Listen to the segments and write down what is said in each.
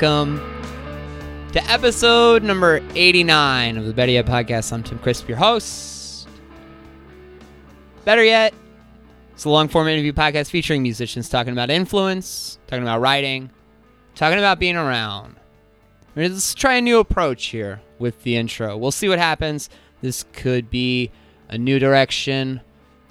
Welcome to episode number 89 of the Better Yet podcast. I'm Tim Crisp, your host. Better yet, it's a long form interview podcast featuring musicians talking about influence, talking about writing, talking about being around. Let's try a new approach here with the intro. We'll see what happens. This could be a new direction,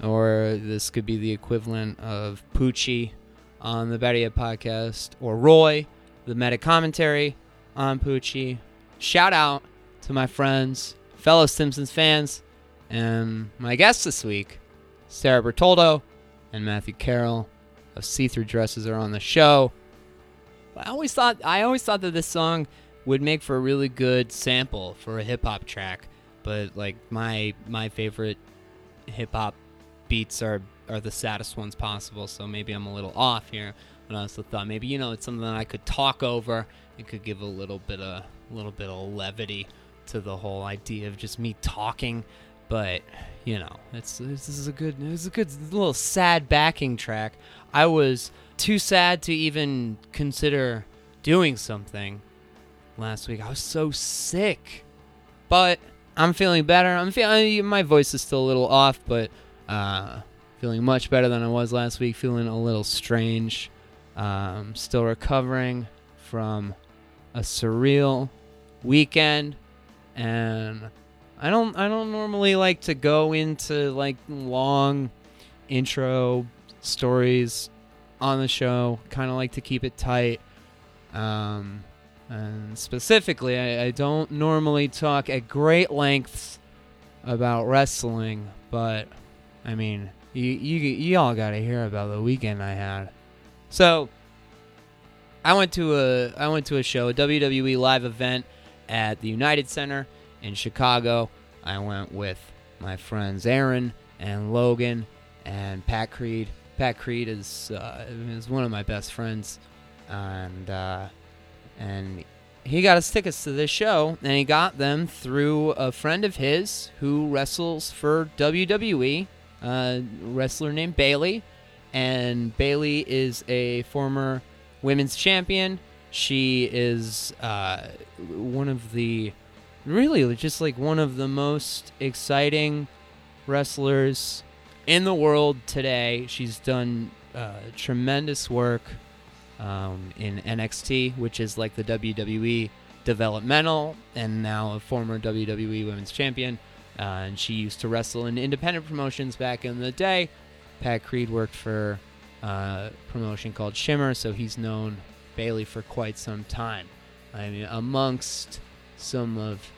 or this could be the equivalent of Poochie on the Better Yet podcast, or Roy, the meta commentary on Poochie. Shout out to my friends, fellow Simpsons fans, and my guests this week, Sarah Bertoldo and Matthew Carroll of See Through Dresses are on the show. I always thought I always thought that this song would make for a really good sample for a hip hop track, but like my my favorite hip hop beats are are the saddest ones possible. So maybe I'm a little off here. But I also thought maybe you know it's something that I could talk over. It could give a little bit of a little bit of levity to the whole idea of just me talking. But you know, it's this is a good this is a good little sad backing track. I was too sad to even consider doing something last week. I was so sick, but I'm feeling better. I'm feeling my voice is still a little off, but uh, feeling much better than I was last week. Feeling a little strange. Um, still recovering from a surreal weekend, and I don't I don't normally like to go into like long intro stories on the show. Kind of like to keep it tight. Um, and specifically, I, I don't normally talk at great lengths about wrestling, but I mean, you you you all got to hear about the weekend I had. So, I went to a I went to a show, a WWE live event at the United Center in Chicago. I went with my friends Aaron and Logan and Pat Creed. Pat Creed is uh, is one of my best friends, and uh, and he got us tickets to this show, and he got them through a friend of his who wrestles for WWE, a wrestler named Bayley, and Bayley is a former women's champion. She is uh, one of the really just like one of the most exciting wrestlers in the world today. She's done uh, tremendous work um, in NXT, which is like the WWE developmental, and now a former WWE Women's Champion. Uh, and she used to wrestle in independent promotions back in the day. Pat Creed worked for a promotion called Shimmer, so he's known Bayley for quite some time. I mean, amongst some of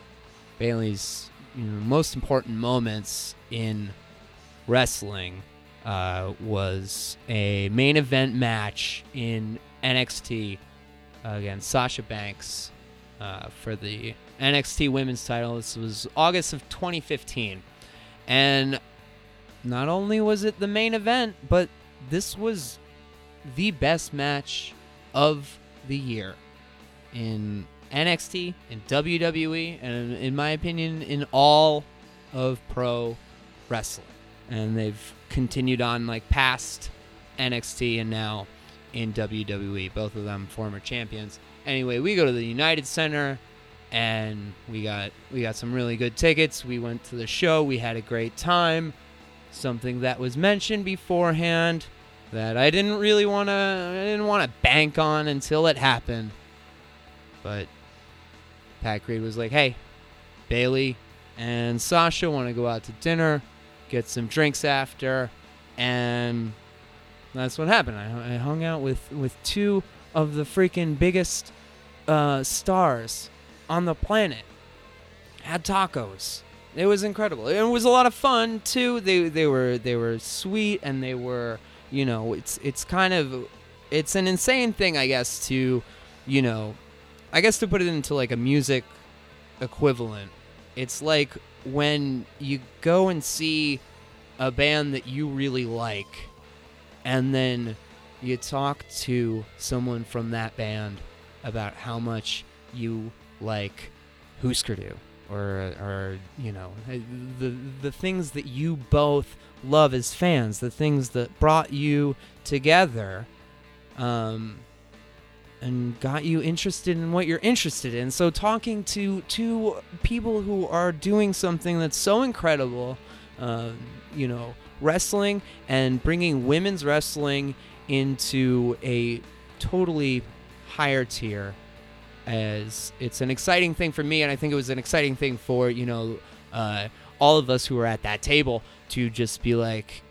Bayley's you know, most important moments in wrestling uh, was a main event match in NXT against Sasha Banks uh, for the NXT Women's title. This was August of 2015, and not only was it the main event, but this was the best match of the year in NXT, in WWE, and in my opinion, in all of pro wrestling. And they've continued on like past NXT and now in WWE. Both of them former champions. Anyway, we go to the United Center and we got we got some really good tickets. We went to the show. We had a great time. Something that was mentioned beforehand that I didn't really want to I didn't want to bank on until it happened. But Pat Creed was like, "Hey, Bayley and Sasha want to go out to dinner, get some drinks after, and that's what happened. I, I hung out with with two of the freaking biggest uh, stars on the planet. Had tacos. It was incredible. It was a lot of fun too. They they were they were sweet and they were you know it's it's kind of it's an insane thing I guess to you know I guess to put it into like a music equivalent. It's like when you go and see a band that you really like and then you talk to someone from that band about how much you like Husker Du. Or or you know the the things that you both love as fans, the things that brought you together, um, and got you interested in what you're interested in. So talking to two people who are doing something that's so incredible, uh, you know, wrestling and bringing women's wrestling into a totally higher tier as it's an exciting thing for me and i think it was an exciting thing for you know uh, all of us who were at that table to just be like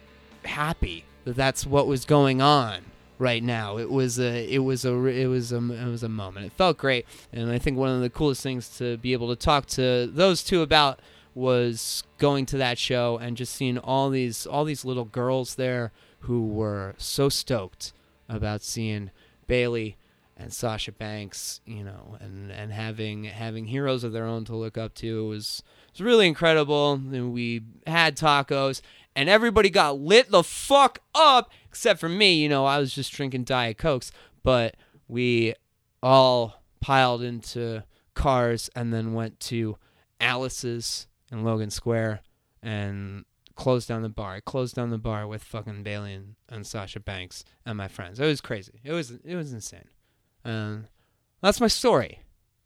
happy that that's what was going on right now. It was a it was a it was a it was a moment. It felt great and i think one of the coolest things to be able to talk to those two about was going to that show and just seeing all these all these little girls there who were so stoked about seeing Bayley and Sasha Banks, you know, and, and having having heroes of their own to look up to was was really incredible. And we had tacos and everybody got lit the fuck up except for me, you know, I was just drinking diet cokes, but we all piled into cars and then went to Alice's in Logan Square and closed down the bar. I closed down the bar with fucking Bayley and, and Sasha Banks and my friends. It was crazy. It was it was insane. And that's my story.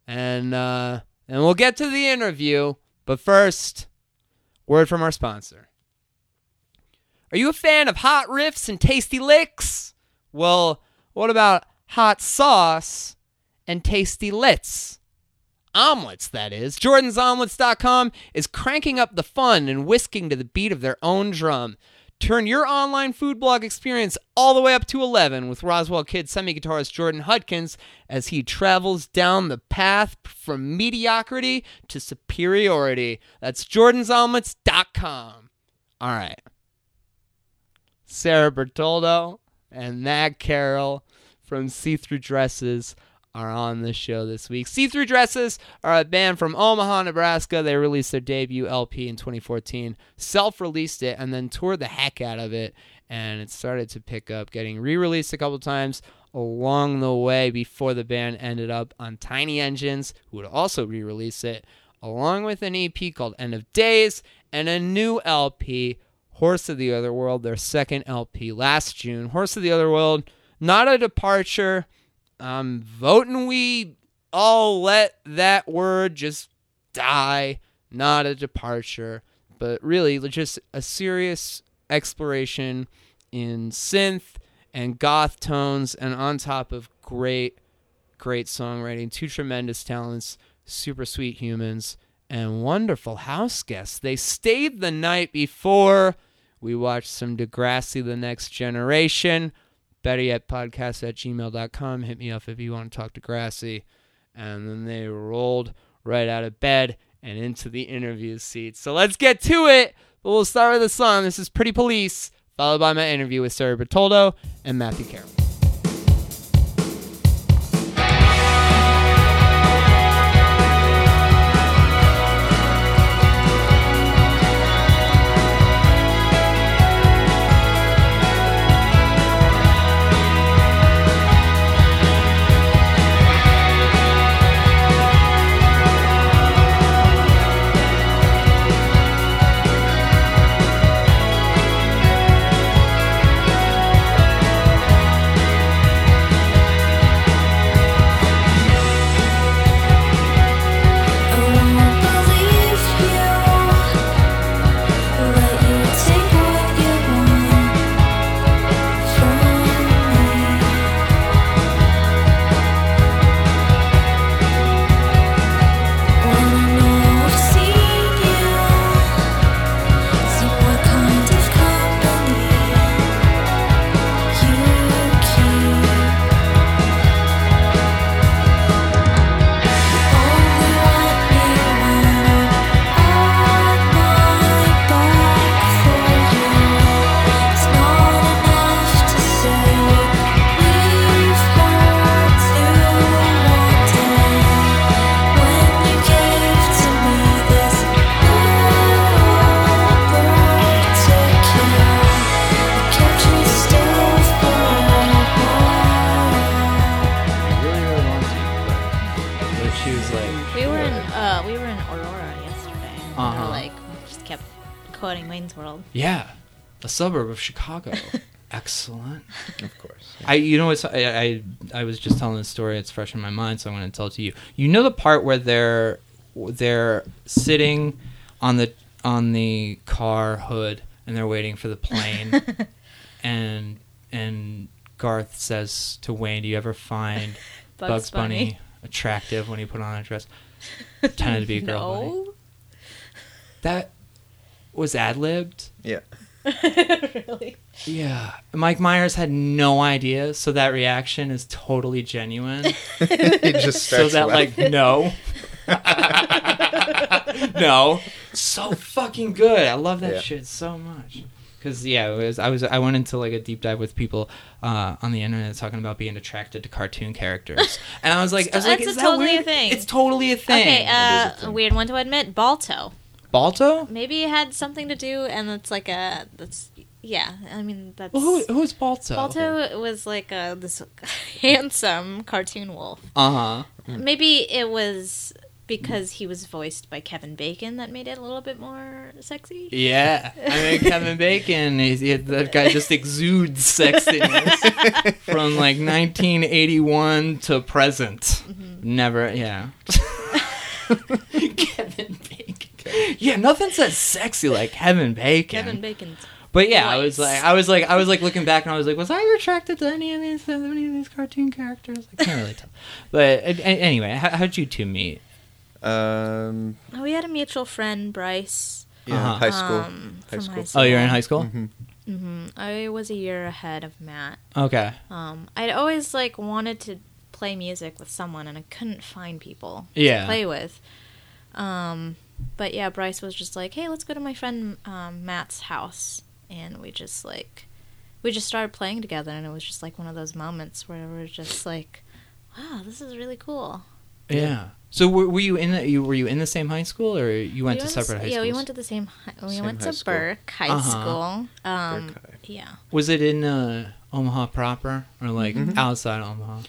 And uh, and we'll get to the interview, but first, word from our sponsor. Are you a fan of hot riffs and tasty licks? Well, what about hot sauce and tasty lits? omelets, that is. JordansOmelets.com is cranking up the fun and whisking to the beat of their own drum. Turn your online food blog experience all the way up to 11 with Roswell Kid semi guitarist Jordan Hudkins as he travels down the path from mediocrity to superiority. That's JordansOmelets.com. All right. Sarah Bertoldo and Matt Carroll from See Through Dresses are on the show this week. See Through Dresses are a band from Omaha, Nebraska. They released their debut LP in 2014, self released it, and then toured the heck out of it. And it started to pick up, getting re released a couple times along the way before the band ended up on Tiny Engines, who would also re release it, along with an EP called End of Days and a new LP, Horse of the Other World, their second LP last June. Horse of the Other World, not a departure I'm voting we all let that word just die, not a departure, but really just a serious exploration in synth and goth tones, and on top of great, great songwriting. Two tremendous talents, super sweet humans, and wonderful house guests. They stayed the night before. We watched some Degrassi The Next Generation better yet, podcast at gmail.com. Hit me up if you want to talk Degrassi. And then they rolled right out of bed and into the interview seat. So let's get to it. But we'll start with a song. This is Pretty Police, followed by my interview with Sarah Bertoldo and Matthew Carroll. Suburb of Chicago. Excellent. Of course. I, you know, it's I, I, I was just telling this story. It's fresh in my mind, so I'm going to tell it to you. You know the part where they're they're sitting on the on the car hood and they're waiting for the plane, and and Garth says to Wayne, "Do you ever find Bugs, Bunny. attractive when he put on a dress?" Pretended to be a girl. Bunny. no. That was ad libbed. Yeah. really? Yeah, Mike Myers had no idea, so that reaction is totally genuine. it just so that laughing. like no no so fucking good i love that Yeah. shit so much because yeah it was i was i went into like a deep dive with people uh, on the internet talking about being attracted to cartoon characters and i was like i was like That's is a that totally a thing. it's totally a thing Okay, uh, a thing. weird one to admit. Balto. Balto Maybe it had something to do, and it's like a that's yeah. I mean that's well, who, who's balto Balto was like a this handsome cartoon wolf. uh-huh Maybe it was because he was voiced by Kevin Bacon that made it a little bit more sexy. yeah i mean kevin bacon he, that guy just exudes sexiness from like 1981 to present. Mm-hmm. Never, yeah. Kevin Bacon. Yeah, nothing says sexy like Kevin Bacon. Kevin Bacon's but yeah, I was like, I was like, I was like looking back, and I was like, was I attracted to any of these, any of these cartoon characters? I can't really tell. But a- a- anyway, how, how'd you two meet? Um, Oh, we had a mutual friend, Bryce. yeah, Uh-huh. high school. Um, high from school. high school. Oh, you're in high school. Mhm. hmm I was a year ahead of Matt. Okay. Um, I'd always like wanted to play music with someone, and I couldn't find people Yeah. to play with. Um, but yeah, Bryce was just like, "Hey, let's go to my friend um, Matt's house," and we just like, we just started playing together, and it was just like one of those moments where we were just like, "Wow, this is really cool." Yeah. So were, were you in the you were you in the same high school or you went We to separate high Yeah, we went to the same. Hi- we Same went high to school. Burke High Uh-huh. School. Um, Burke High. yeah. Was it in uh, Omaha proper or like Mhm. outside Omaha?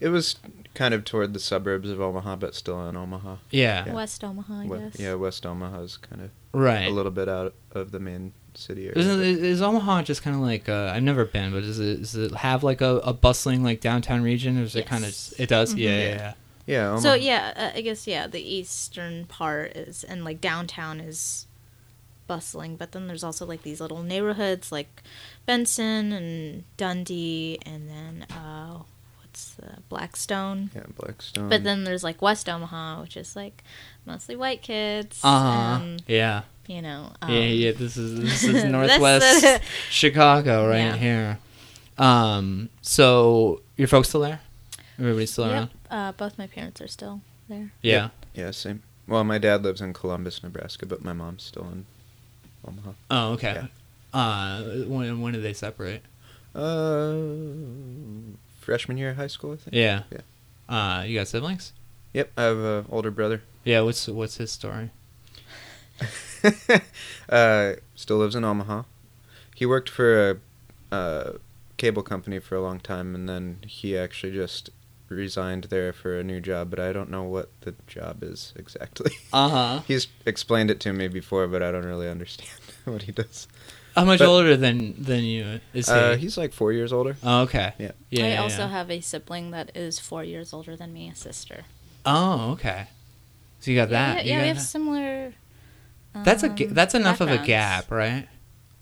It was kind of toward the suburbs of Omaha, but still in Omaha. Yeah. West Omaha, I We- guess. yeah, West Omaha is kind of Right. a little bit out of the main city area. Isn't, but- is Omaha just kind of like uh, I've never been, but does it, does it have like a, a bustling like downtown region, or is it kind of it does? Mhm. Yeah, yeah, Yeah. yeah. yeah, Omaha. So yeah, uh, I guess yeah, the eastern part is and like downtown is bustling, but then there's also like these little neighborhoods like Benson and Dundee, and then uh, what's the Blackstone. Yeah, Blackstone. But then there's like West Omaha, which is like mostly white kids. Uh huh. Yeah. you know. Um, yeah, yeah. This is this is Northwest the- Chicago right Yeah. here. Um. So your folks still there? Everybody's still Yep. around? Uh, both my parents are still there. Yeah. yeah, same. Well, my dad lives in Columbus, Nebraska, but my mom's still in Omaha. Oh, okay. Uh, when when did they separate? Uh, freshman year of high school, I think. Yeah. Yeah. Uh, you got siblings? Yep, I have an older brother. Yeah. What's what's his story? uh, still lives in Omaha. He worked for a, a cable company for a long time, and then he actually just resigned there for a new job. But I don't know what the job is exactly. Uh huh. He's explained it to me before, but I don't really understand what he does. How much But- older than than you is he? Uh, he's like four years older. oh, okay. Yeah. Yeah. I yeah, also yeah. have a sibling that is four years older than me, a sister. Oh, okay. So you got that. Yeah, you yeah, got we have that. similar. That's a um, ga- that's enough of a gap, right?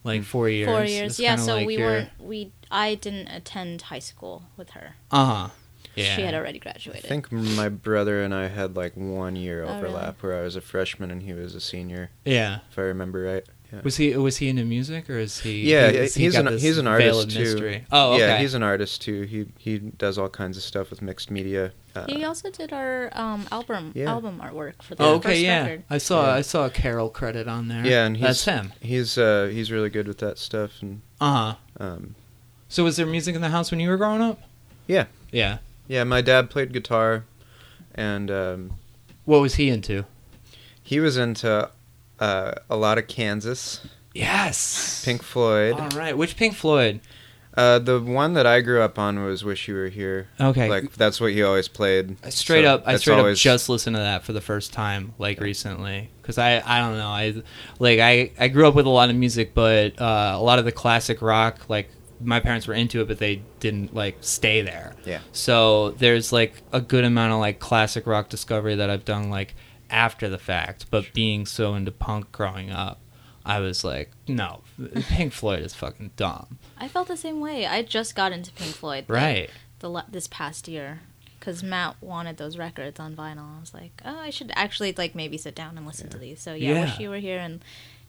Like four years. Four years, yeah. So like we you're- weren't. We I didn't attend high school with her. Uh huh. Yeah. She had already graduated. I think my brother and I had like one year Oh, really? overlap, where I was a freshman and he was a senior, Yeah. if I remember right. Yeah. Was he was he into music or is he? Yeah, he- is he he's got an this he's an artist too. mystery? Oh, okay. Yeah, he's an artist too. He he does all kinds of stuff with mixed media. Uh, he also did our um, album Yeah. album artwork for the Oh, first okay. Yeah. record. I saw Yeah. I saw a Carroll credit on there. yeah, and he's that's him. He's uh he's really good with that stuff, and Uh huh. um So was there music in the house when you were growing up? Yeah. Yeah. yeah, my dad played guitar, and um What was he into? he was into uh a lot of Kansas, Yes. Pink Floyd. All right. Which Pink Floyd? Uh, the one that I grew up on was "Wish You Were Here." Okay. Like that's what he always played. I straight so up, I straight always- up just listened to that for the first time, like recently, because I, I don't know, I, like I, I grew up with a lot of music, but uh, a lot of the classic rock, like my parents were into it, but they didn't like stay there. Yeah. So there's like a good amount of like classic rock discovery that I've done like after the fact, but being so into punk growing up, I was like, no, Pink Floyd is fucking dumb. I felt the same way. I just got into Pink Floyd. like, Right. the this past year because Matt wanted those records on vinyl. I was like, oh, I should actually like maybe sit down and listen to these. So yeah, Yeah. wish you were here and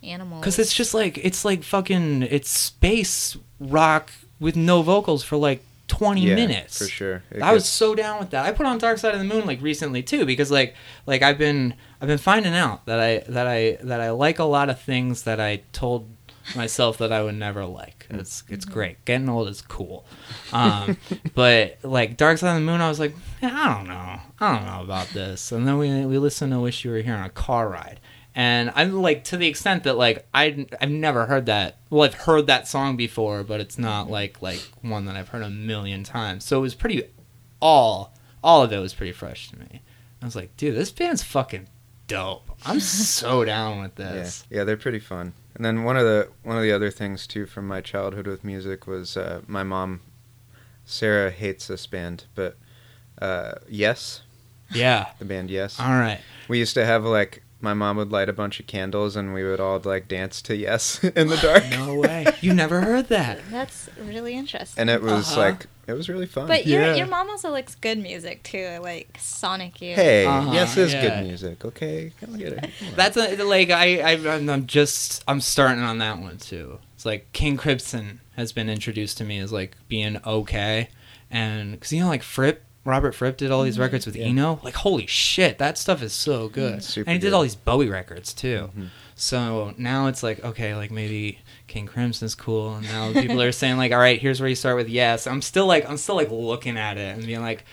Animals. Because it's just like it's like fucking it's space rock with no vocals for like twenty Yeah, minutes. for sure. It I was so down with that. I put on Dark Side of the Moon like recently too because like like I've been I've been finding out that I that I that I like a lot of things that I told myself that I would never like. It's it's great. Getting old is cool. Um, but like Dark Side of the Moon, I was like, "Eh, I don't know, I don't know about this. And then we we listened to Wish You Were Here on a car ride. And I'm like to the extent that like I I've never heard that. Well, I've heard that song before, but it's not like like one that I've heard a million times. So it was pretty all all of it was pretty fresh to me. I was like, dude, this band's fucking dope. I'm so down with Yeah, this. yeah, they're pretty fun. And then one of the one of the other things too from my childhood with music was uh, my mom. Sarah hates this band, but uh, Yes, Yeah. the band Yes. All right. We used to have like my mom would light a bunch of candles and we would all like dance to Yes in the dark. No way. You never heard that. That's really interesting. And it was Uh-huh. like it was really fun. but your Yeah. your mom also likes good music too, like Sonic Youth. hey, Uh-huh, Yes is yeah. good music. Okay, come get it. That's a, like I, I I'm I'm just I'm starting on that one too. It's like King Crimson has been introduced to me as like being okay, and because you know like Fripp Robert Fripp did all these records with Yeah. Eno. Like holy shit, that stuff is so good. Super and he did good. all these Bowie records too. Mhm. So now it's like okay, like maybe King Crimson's cool, and now people are saying like, all right, here's where you start with Yes. I'm still like I'm still like looking at it and being like,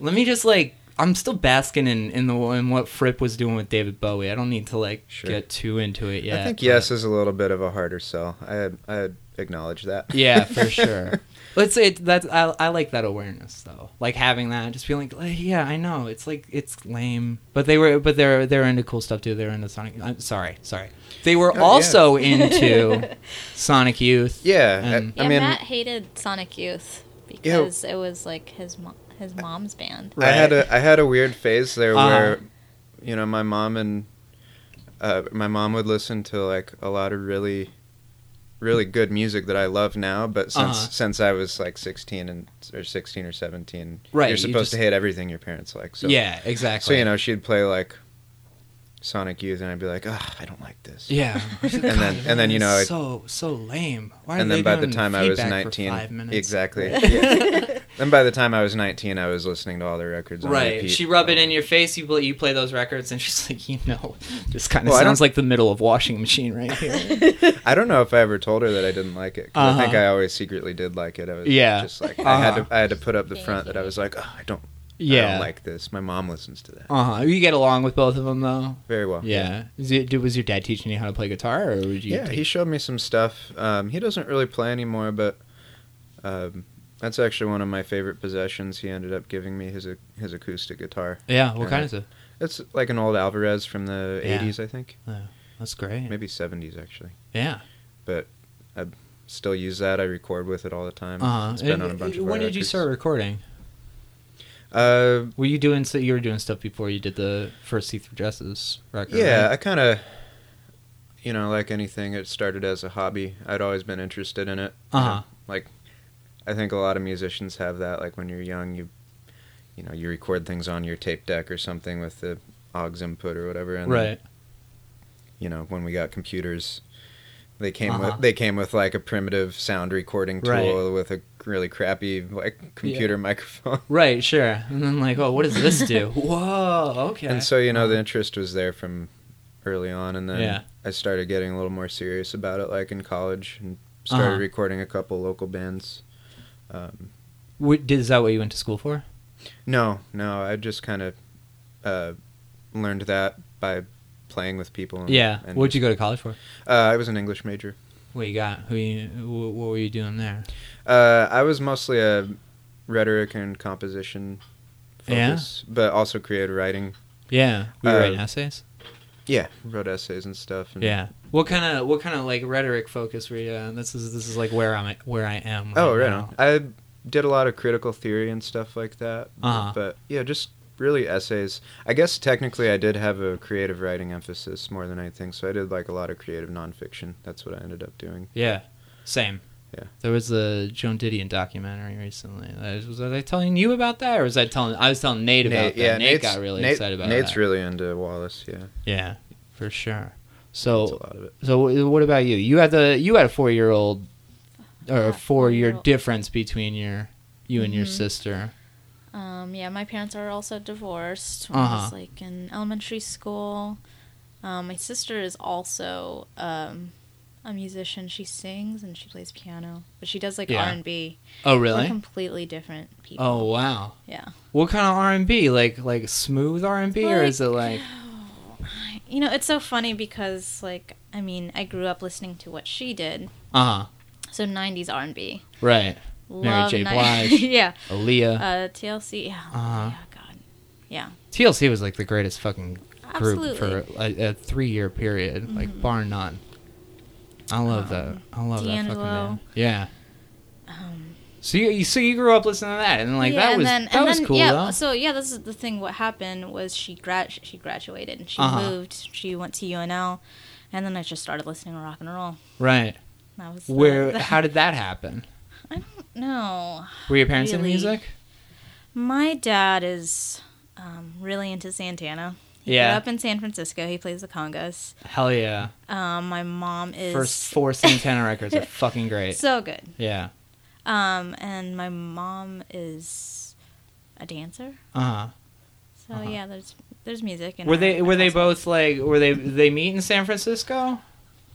let me just like. I'm still basking in, in the in what Fripp was doing with David Bowie. I don't need to like Sure. get too into it yet. I think but- Yes is a little bit of a harder sell. I had I had acknowledged that. Yeah, for sure. Let's say it, that's I, I like that awareness though, like having that, just feeling like, like, yeah, I know it's like it's lame, but they were but they're they're into cool stuff too. They're into Sonic. I'm sorry, sorry. They were Oh, yeah. also into Sonic Youth. Yeah, And- I, Yeah, I mean, Matt hated Sonic Youth because it was like his mo- his mom's band. I had a I had a weird phase there Uh-huh. where, you know, my mom and uh, my mom would listen to like a lot of really, really good music that I love now. But since Uh-huh. since I was like sixteen and or sixteen or seventeen, Right, you're you supposed to hate everything your parents like. So yeah, exactly. so you know, she'd play like Sonic Youth, and I'd be like, Ugh, I don't like this. Yeah, And then- and then, you know, it- so so lame. Why are and then by the time I was feedback for nineteen, five minutes? exactly. Yeah. then by the time I was nineteen, I was listening to all the records. On Right. repeat. She rub it in your face. You play, you play those records, and she's like, you know, this kind of Well, sounds like the middle of washing machine right here. I don't know if I ever told her that I didn't like it. 'cause I think Uh-huh. I always secretly did like it. I was Yeah. just like I had Uh-huh. to I had to put up the front that I was like, oh, I don't I yeah. don't like this. My mom listens to that Uh huh. You get along with both of them though. very well. Yeah. Is it, did- was your dad teaching you how to play guitar, or would you? Yeah, take- he showed me some stuff. Um, he doesn't really play anymore, but um, that's actually one of my favorite possessions. He ended up giving me his his acoustic guitar. yeah. What kind of stuff? It's like an old Alvarez from the Yeah. 80s, I think. Yeah. That's great. Maybe 70s actually. Yeah. But I still use that. I record with it all the time. Uh huh. It's been on a bunch of When did you start recording? Uh, Were you doing? So you were doing stuff before you did the first See Through Dresses record. Yeah, right? I kind of, you know, like anything, it started as a hobby. I'd always been interested in it. you know. Like, I think a lot of musicians have that. Like when you're young, you, you know, you record things on your tape deck or something with the aux input or whatever. And then, Right. you know, when we got computers, they came Uh-huh. with they came with like a primitive sound recording tool Right. with a really crappy like computer microphone. Right. Sure. And then like, oh, what does this do? Whoa. Okay. And so you know the interest was there from early on, and then Yeah. I started getting a little more serious about it, like in college, and started Uh-huh. recording a couple local bands. Um, What, did, is that what you went to school for? no, no, I just kind of uh, learned that by playing with people. And, Yeah. and What'd you go to college for? Uh, I was an English major. What you got? Who you? What were you doing there? Uh, I was mostly a rhetoric and composition Yeah? focus, but also creative writing. Yeah. We were Uh, writing essays. Yeah, wrote essays and stuff. And Yeah. What kind of what kind of like rhetoric focus were you? on? This is this is like where I'm at- where I am. Oh, right. now. on. I did a lot of critical theory and stuff like that. Uh-huh. But yeah, just really essays. I guess technically I did have a creative writing emphasis more than anything, so I did like a lot of creative nonfiction. That's what I ended up doing. Yeah. Same. Yeah. There was a Joan Didion documentary recently. Was, was I telling you about that, or was I telling? I was telling Nate about that. Yeah, Nate Nate's- got really Nate- excited about that. Nate's that. really into Wallace. Yeah, yeah, for sure. that's a So, lot of it. so what about you? You had the you had a four year old or a four year difference between your you and your Mhm. sister. Um, yeah, my parents are also divorced when Uh-huh. was like in elementary school. Um, my sister is also um, a musician. She sings and she plays piano, but she does like Yeah. R and B. Oh, We're really? completely different people. Oh, wow. yeah. What kind of R and B? Like like smooth R and B, or is it like? You know, it's so funny because like I mean, I grew up listening to what she did, Uh huh. so '90s R and B. Right. Mary J. Blige. yeah. Aaliyah. Uh, TLC. Yeah. Uh-huh. Yeah. God. Yeah. TLC was like the greatest fucking group Absolutely. for a, a three year period, like Mhm. bar none. I love that. Um, I love that fucking band. Yeah. Um, So you, you so you grew up listening to that, and like yeah, that and was then, that was then, cool yeah, though. So yeah, this is the thing. What happened was she grad she graduated and she Uh-huh. moved. She went to UNL, and then I just started listening to rock and roll. right. That was Where? the- how did that happen? I don't know. Were your parents in Really? music? My dad is um, really into Santana. Yeah. grew up in San Francisco. He plays the congas. Hell yeah. Um, my mom is First four Santana records are fucking great. so good. Yeah. Um, and my mom is a dancer. Uh huh. So Uh-huh. yeah, there's there's music. Were they were they both like were they they meet in San Francisco?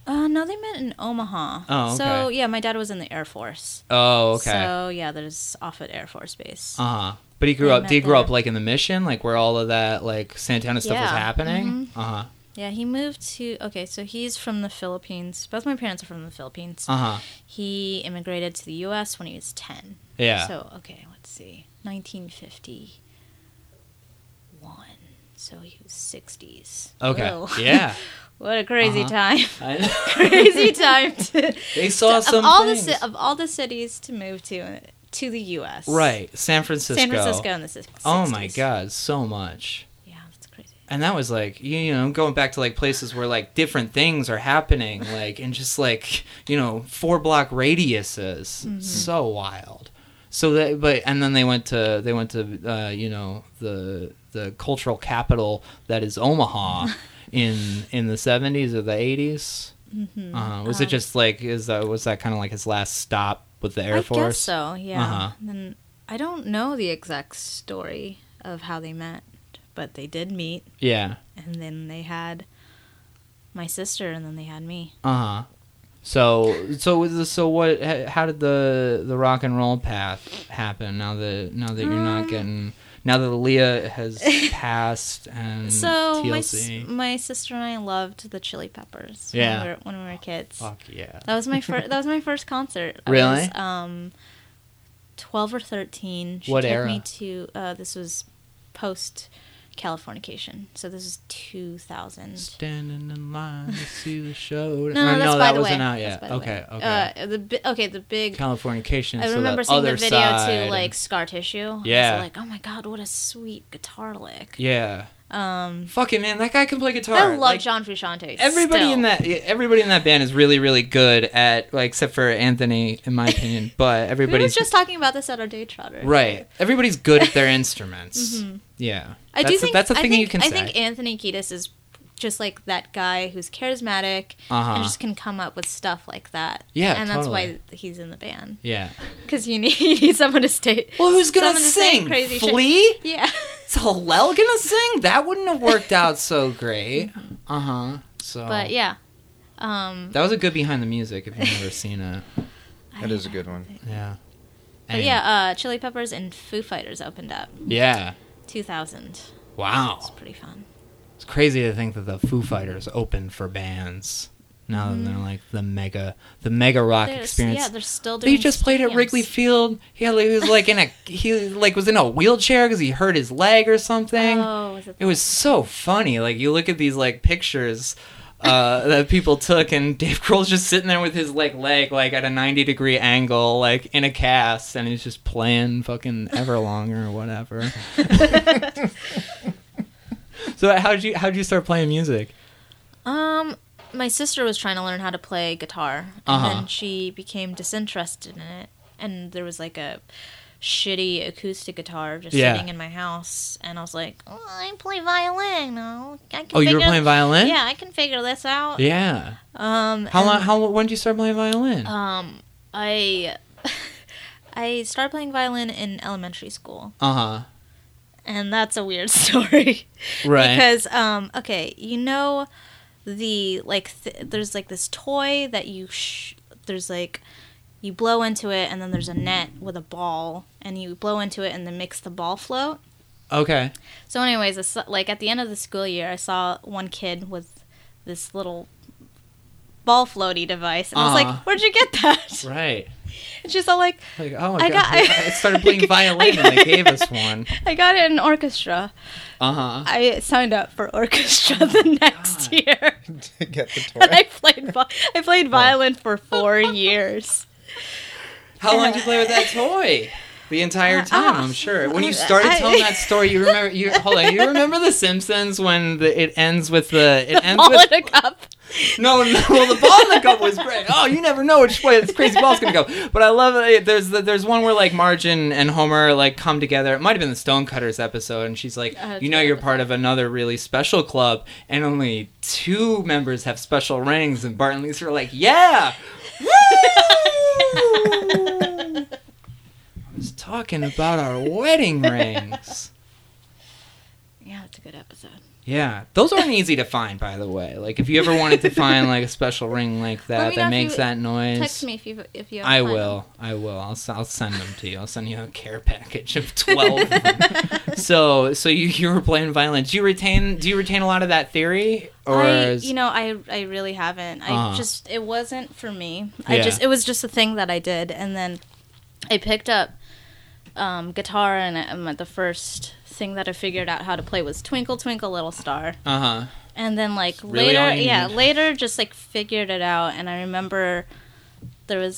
Uh, no, they met in Omaha. Oh, So yeah, my dad was in the Air Force. Oh, okay. So yeah, there's Offutt Air Force Base. Uh huh. But he grew up. Did he grow up like in the mission, like where all of that like Santana stuff was Yeah. happening? Mhm. Uh huh. Yeah, he moved to. Okay, so he's from the Philippines. Both my parents are from the Philippines. Uh huh. He immigrated to the U.S. when he was ten. Yeah. So okay, let's see, 1951. So he was 60s. Okay. Whoa. Yeah. what a crazy Uh-huh. time. Crazy time. To, They saw of some all things. the of all the cities to move to to the U.S. right, San Francisco. San Francisco in the si- 60s. Oh my god, so much. Yeah, that's crazy. And that was like you know going back to like places where like different things are happening like and just like you know four block radiuses. Mm-hmm. So wild. So that but and then they went to they went to uh, you know the the cultural capital that is Omaha in in the 70s or the 80s. Mm-hmm. Uh, was it just like is that was that kind of like his last stop with the Air I Force? guess so. Yeah. Uh-huh. And I don't know the exact story of how they met, but they did meet, Yeah. and then they had my sister, and then they had me. Uh huh. So so so what? How did the the rock and roll path happen? Now that now that you're not Um, getting now that Leah has passed and So my my sister and I loved the Chili Peppers. Yeah. When we were, when we were kids. Fuck yeah. That was my first. that was my first concert. I Really? was, um, twelve or thirteen. She What took era? me to. Uh, this was post Californication. So this is two thousand. Standing in line to see the show. No, no, by that the wasn't way. out yet. Okay, okay. Uh, the bi- okay, the big. Californication. I so remember that seeing the video side. to like Scar Tissue. Yeah. Like, oh my god, what a sweet guitar lick. Yeah. Um, Fucking man, that guy can play guitar. I love Like, John Frusciante. Everybody still. in that everybody in that band is really really good at like except for Anthony in my opinion, but everybody's We just talking about this at our Daytrotter. right. Everybody's good at their instruments. Yeah. I that's do a, think that's a I thing think, you can I say. think Anthony Kiedis is just like that guy who's charismatic Uh-huh. and just can come up with stuff like that. Yeah, and that's totally. why he's in the band yeah. because you need, you need someone to stay. Well, who's gonna to sing? Crazy shit. Flea? Yeah. Is Hillel gonna sing? That wouldn't have worked out so great. Uh huh. So. But yeah. Um, That was a good behind the music if you've never seen it. That is a good one. Yeah. But And- yeah, uh, Chili Peppers and Foo Fighters opened up Yeah. 2000. Wow. It's pretty fun. It's crazy to think that the Foo Fighters opened for bands Now that they're mm-hmm. like the mega, the mega rock experience. Yeah, they're still doing. He just played at. Wrigley Field. He was like in a he like was in a wheelchair because he hurt his leg or something. Oh, was it? It was so funny. Like you look at these like pictures uh, that people took, and Dave Grohl's just sitting there with his like leg like at a ninety degree angle, like in a cast, and he's just playing fucking Everlong or whatever. so how'd you how'd you start playing music? Um, my sister was trying to learn how to play guitar, and Uh-huh. then she became disinterested in it. And there was like a shitty acoustic guitar just Yeah. sitting in my house, and I was like, oh, "I play violin. No, I can." Oh, you were playing violin? Yeah, I can figure this out. Yeah. Um, How long? How when did you start playing violin? Um, I I started playing violin in elementary school, Uh huh. and that's a weird story. Right. Because um okay, you know the like th- there's like this toy that you sh- there's like you blow into it and then there's a net with a ball and you blow into it and then makes the ball float. okay. So anyways, like at the end of the school year, I saw one kid with this little ball floaty device and I was like, "Where'd you get that?" Right. And she's all like, Like oh my I god! got- I, started playing violin I and they gave us one. "I got it in orchestra." Uh huh. I signed up for orchestra the next God. year. Get the toy. and I played I played violin for four years. How long did you play with that toy? The entire time, I'm sure. When you started I- telling that story, you remember. You hold on. You remember The Simpsons when the, it ends with the it ends Ball with in a cup. no, no. Well, the ball in the cup was great. Oh, you never know which way this crazy ball's gonna go. But I love it. There's the, there's one where like Marge and, and Homer like come together. It might have been the Stonecutters episode, and she's like, Uh, you know, you're part of another really special club, and only two members have special rings. And Bart and Lisa are like, yeah. I was talking about our wedding rings. Yeah, it's a good episode. Yeah, those aren't easy to find, by the way. Like, if you ever wanted to find like a special ring like that that makes that noise, Text me if you if you. I find will. I will. I'll, s- I'll send them to you. I'll send you a care package of twelve. of them. So, so you you were playing violin. Do you retain? Do you retain a lot of that theory, or I, is, you know, I I really haven't. I Uh-huh. just it wasn't for me. I Yeah. just it was just a thing that I did, and then I picked up um, guitar, and um, at the first thing that I figured out how to play was Twinkle Twinkle Little Star. uh huh. and then like later yeah later just like figured it out and i remember there was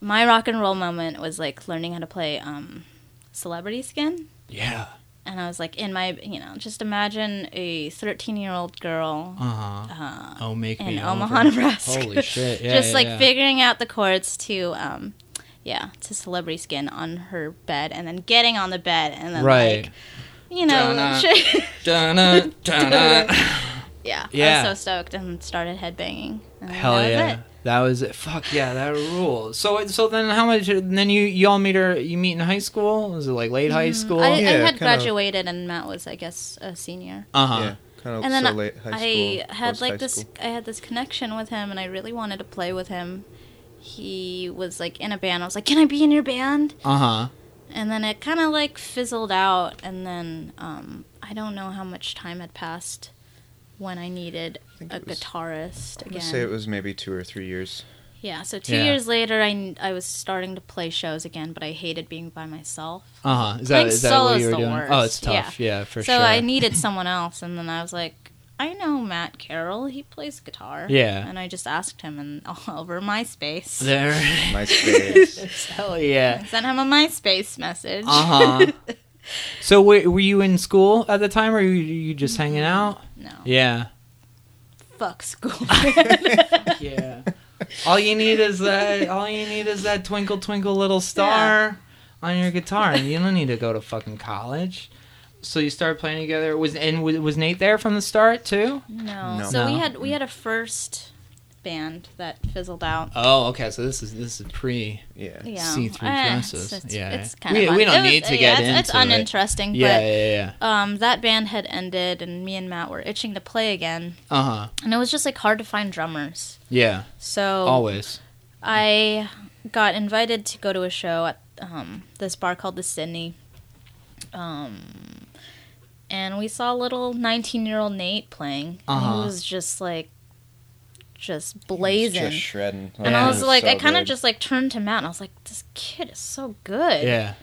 my rock and roll moment was like learning how to play um celebrity skin Yeah. and i was like in my you know just imagine a 13 year old girl Uh huh. uh, Oh, make me in over. omaha nebraska Holy shit! Yeah, just yeah, like yeah. figuring out the chords to um yeah to celebrity skin on her bed and then getting on the bed and then Right. like you know Dun-dun. shit- Dun-dun, dun-dun. yeah Yeah. i was so stoked and started headbanging and Hell that was yeah. it. That was it. Fuck yeah, that rules. So so then how much? Then you you all meet her. You meet in high school? Was it like late high school? Mm, I, I had kind of. graduated, and Matt was, I guess, a senior. uh huh. Yeah, kind of And then so late high school. I had like this. school. I had this connection with him, and I really wanted to play with him. He was like in a band. I was like, "Can I be in your band?" Uh huh. And then it kind of like fizzled out, and then um, I don't know how much time had passed when I needed think a was- guitarist I'm again. gonna say it was maybe two or three years. yeah, so two Yeah. years later, I, I was starting to play shows again, but I hated being by myself. Uh huh. Is that Playing is that what you were doing? worst, Oh, it's tough. Yeah, for so sure. So i needed someone else, and then I was like, I know Matt Carroll. He plays guitar. Yeah. And I just asked him and all over MySpace. there. MySpace. Hell I yeah. sent him a MySpace message. Uh huh. so were, were you in school at the time, or were you, you just hanging out? no. Yeah. Fuck school. Yeah. all you need is that. All you need is that twinkle twinkle little star on your guitar, and you don't need to go to fucking college. So you started playing together. Was and was, was Nate there from the start too? no. No. So we had we had a first band that fizzled out. Oh, okay. So this is this is pre yeah. Yeah. see-through Eh. It's, it's, Yeah. it's kind We- of we don't it was- need to yeah, get it's, it's into it. uninteresting, Yeah, but yeah, yeah. um, that band had ended, and me and Matt were itching to play again, Uh huh. and it was just like hard to find drummers. Yeah. So Always. I got invited to go to a show at um, this bar called the Sydney. Um, and we saw a little 19 year old Nate playing. And Uh-huh. he was just like just blazing. Just shredding. and Yeah. I was like, So I kind of just like turned him out, and I was like, this kid is so good. Yeah.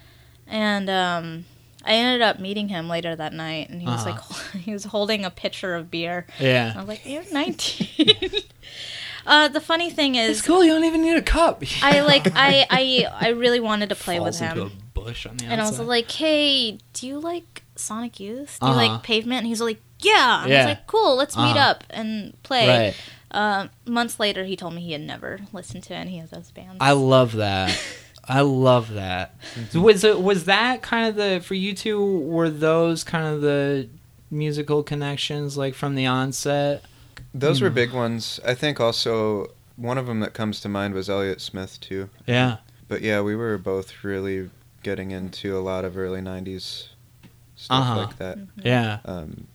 And um, I ended up meeting him later that night, and he was Uh-huh. like, he was holding a pitcher of beer. Yeah. I was like, you're 19. uh, the funny thing is, It's cool. You don't even need a cup. I like, I, I, I really wanted to play with Falls into him, bush on the and I was like, hey, do you like Sonic Youth? Do you Uh-huh. like Pavement? And he's like, yeah. And I Yeah. was like, cool, let's meet Uh-huh. up and play. right. Uh, months later, he told me he had never listened to any of those bands. I love that. I love that. So was it was that kind of the for you two? Were those kind of the musical connections like from the onset? Those were Hmm. big ones. I think also one of them that comes to mind was Elliott Smith too. Yeah. But yeah, we were both really getting into a lot of early '90s stuff Uh-huh. like that. Yeah. Um,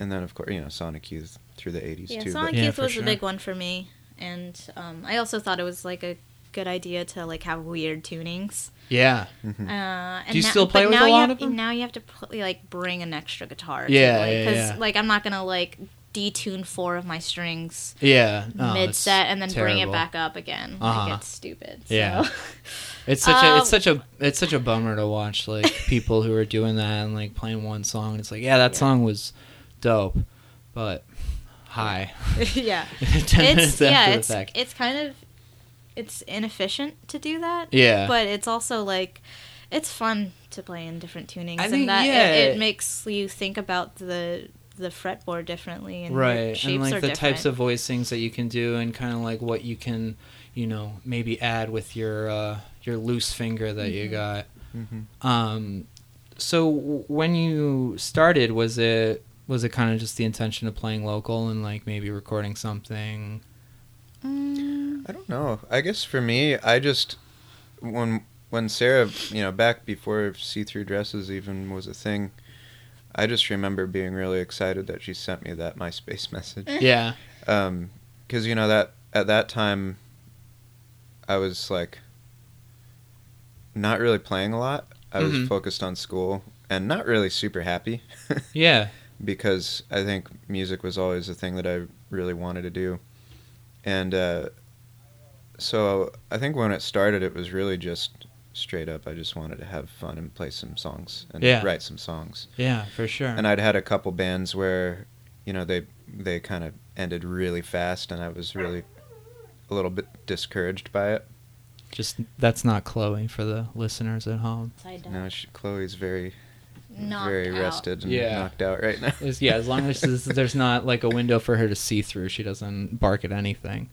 and then of course you know Sonic Youth through the '80s Yeah, too. Sonic Yeah, Youth for was sure. a big one for me, and um, I also thought it was like a good idea to like have weird tunings. Yeah. But, mhm. Uh, and you now- still play with now a you lot have, of them? Now you have to pl- like bring an extra guitar. Yeah, too, yeah, like, yeah. like I'm not gonna like detune four of my strings Yeah. Oh, mid set and then bring it back up again. Uh-huh. Like it's stupid. Yeah. It's such a Uh, it's such a it's such a bummer to watch like people who are doing that and like playing one song. and It's like yeah, that Yeah. song was dope, but hi. yeah. Ten It's minutes yeah. after It's the fact. it's kind of it's inefficient to do that. Yeah. but it's also like it's fun to play in different tunings I and think, that yeah. it, it makes you think about the the fretboard differently and right and like the different. types of voicings that you can do and kind of like what you can you know maybe add with your uh your loose finger that you Mhm. got Mhm. um so when you started was it was it kind of just the intention of playing local and like maybe recording something Mm, I don't know. I guess for me, I just when when Sarah, you know, back before See Through Dresses even was a thing, I just remember being really excited that she sent me that MySpace message. yeah Um 'cause you know that at that time, I was like not really playing a lot. I was Mhm. focused on school and not really super happy yeah because I think music was always a thing that I really wanted to do. And uh, so I think when it started, it was really just straight up. I just wanted to have fun and play some songs and Yeah. write some songs. yeah for sure And I'd had a couple bands where, you know, they they kind of ended really fast, and I was really a little bit discouraged by it. Just that's not chloe for the listeners at home No, she, Chloe's very Knocked very out. rested and Yeah. knocked out right now. Is- yeah, as long as there's- there's not like a window for her to see through, she doesn't bark at anything.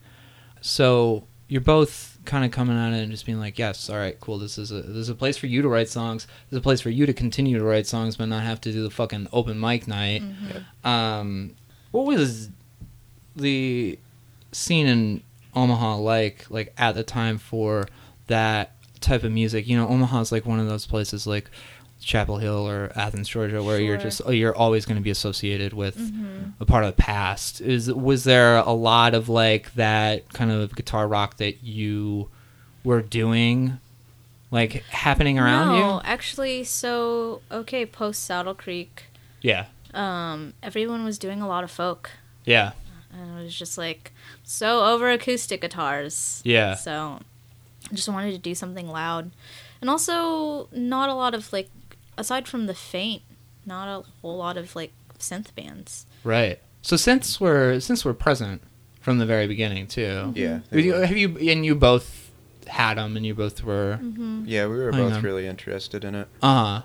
So you're both kind of coming at it and just being like, "Yes, all right, cool. This is a this is a place for you to write songs. This is a place for you to continue to write songs, but not have to do the fucking open mic night." Mhm. Um, what was the scene in Omaha like like at the time for that type of music? You know, Omaha's like one of those places like Chapel Hill or Athens, Georgia, where you're just oh, you're always going to be associated with Mhm. a part of the past. Is was there a lot of like that kind of guitar rock that you were doing, like happening around no, you? No, actually, so okay, post Saddle Creek, Yeah, um, everyone was doing a lot of folk, yeah, and it was just like so over acoustic guitars. yeah. So I just wanted to do something loud. And also not a lot of like aside from the faint, not a whole lot of like synth bands. Right. So since we're since we're present from the very beginning too, Yeah, have you, have you and you both had them and you both were Mm-hmm. yeah, we were both on. really interested in it. uh huh.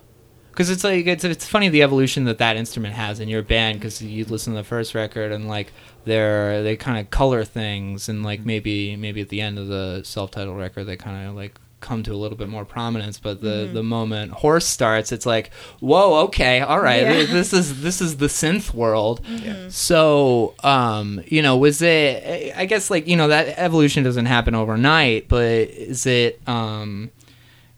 Because it's like it's it's funny the evolution that that instrument has in your band. Because you listen to the first record and like they're they kind of color things and like maybe maybe at the end of the self-titled record they kind of like come to a little bit more prominence. But the Mhm. the moment horse starts, it's like whoa, okay, all right, Yeah. this is this is the synth world. Mm-hmm. So, um, you know, was it? I guess like you know that evolution doesn't happen overnight, but is it? Um,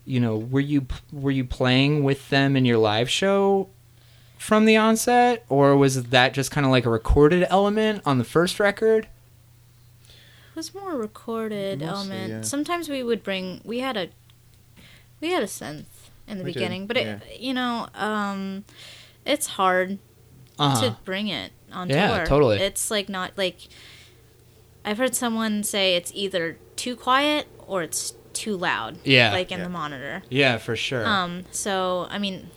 you know, were you were you playing with them in your live show from the onset, or was that just kind of like a recorded element on the first record? It was more recorded Mostly, element. yeah. Sometimes we would bring we had a we had a synth in the We did, beginning, but it yeah. you know, um it's hard Uh-huh. to bring it on Yeah, tour. totally. It's like not like I've heard someone say it's either too quiet or it's too loud. Yeah. Like in Yeah. the monitor. Yeah, for sure. Um, so I mean,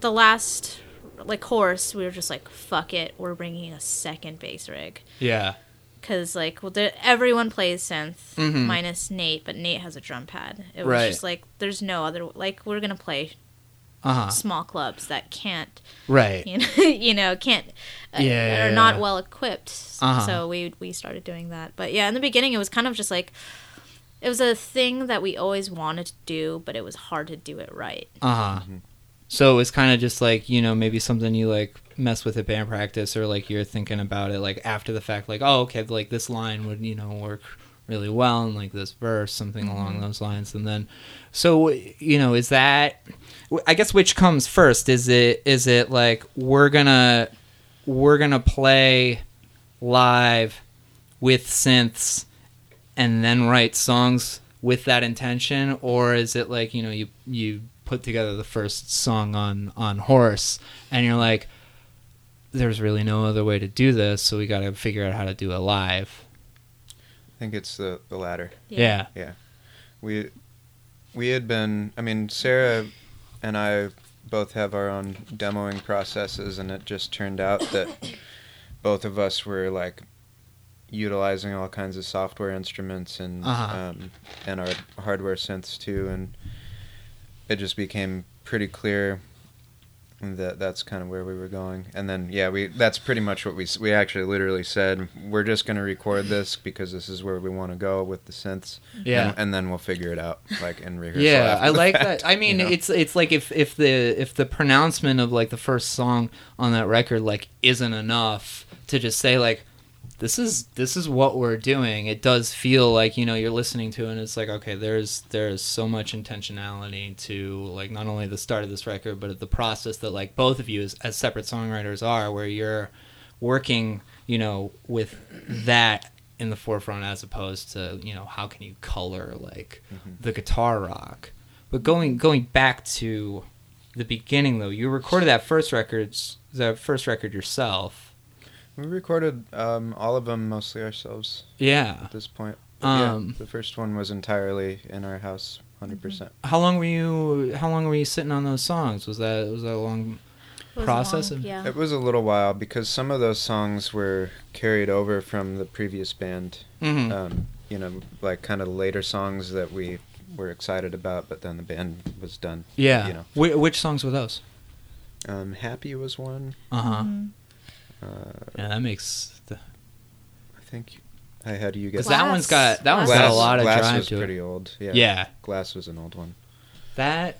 the last like horse, we were just like, fuck it, we're bringing a second bass rig yeah. because like well, the, everyone plays synth Mhm. minus Nate, but Nate has a drum pad. It was Right. just like there's no other like we're gonna play Uh huh. small clubs that can't Right. you know you know can't uh, Yeah, yeah, are not yeah. well equipped. Uh-huh. So we we started doing that. But yeah, in the beginning, it was kind of just like it was a thing that we always wanted to do, but it was hard to do it right. Uh huh. So it was kind of just like you know maybe something you like mess with at band practice or like you're thinking about it like after the fact like oh okay like this line would you know work really well and like this verse something along mm-hmm. those lines and then so you know is that I guess which comes first? Is it is it like we're gonna we're gonna play live with synths and then write songs with that intention? Or is it like you know you you put together the first song on on horse and you're like there's really no other way to do this so we got to figure out how to do it live I think it's the the latter. yeah Yeah. We we had been. I mean, Sarah and I both have our own demoing processes, and it just turned out that both of us were like utilizing all kinds of software instruments and Uh-huh. um, and our hardware synths too, and it just became pretty clear that that's kind of where we were going. And then yeah, we that's pretty much what we we actually literally said. We're just going to record this because this is where we want to go with the synths. yeah and, and then we'll figure it out like in rehearsal. yeah i like fact, that i mean you know? it's it's like if if the if the pronouncement of like the first song on that record like isn't enough to just say like this is this is what we're doing. It does feel like you know you're listening to it and it's like okay there's there's so much intentionality to like not only the start of this record but the process that like both of you as, as separate songwriters are where you're working you know with that in the forefront as opposed to you know how can you color like Mhm. the guitar rock? But going going back to the beginning though you recorded that first records that first record yourself we recorded um, all of them mostly ourselves yeah at this point. But yeah, Um, the first one was entirely in our house, 100 percent. how long were you how long were you sitting on those songs was that was that a long It Process long, of- yeah. It was a little while because some of those songs were carried over from the previous band. Mhm. Um, you know, like kind of later songs that we were excited about, but then the band was done. yeah you know. Wh- which songs were those Um, Happy was one. uh-huh Mhm. Uh, yeah that makes the I think I had you because guys. that one's got that one's Glass. got a lot of Glass drive was to pretty it old. Yeah. yeah Glass was an old one. that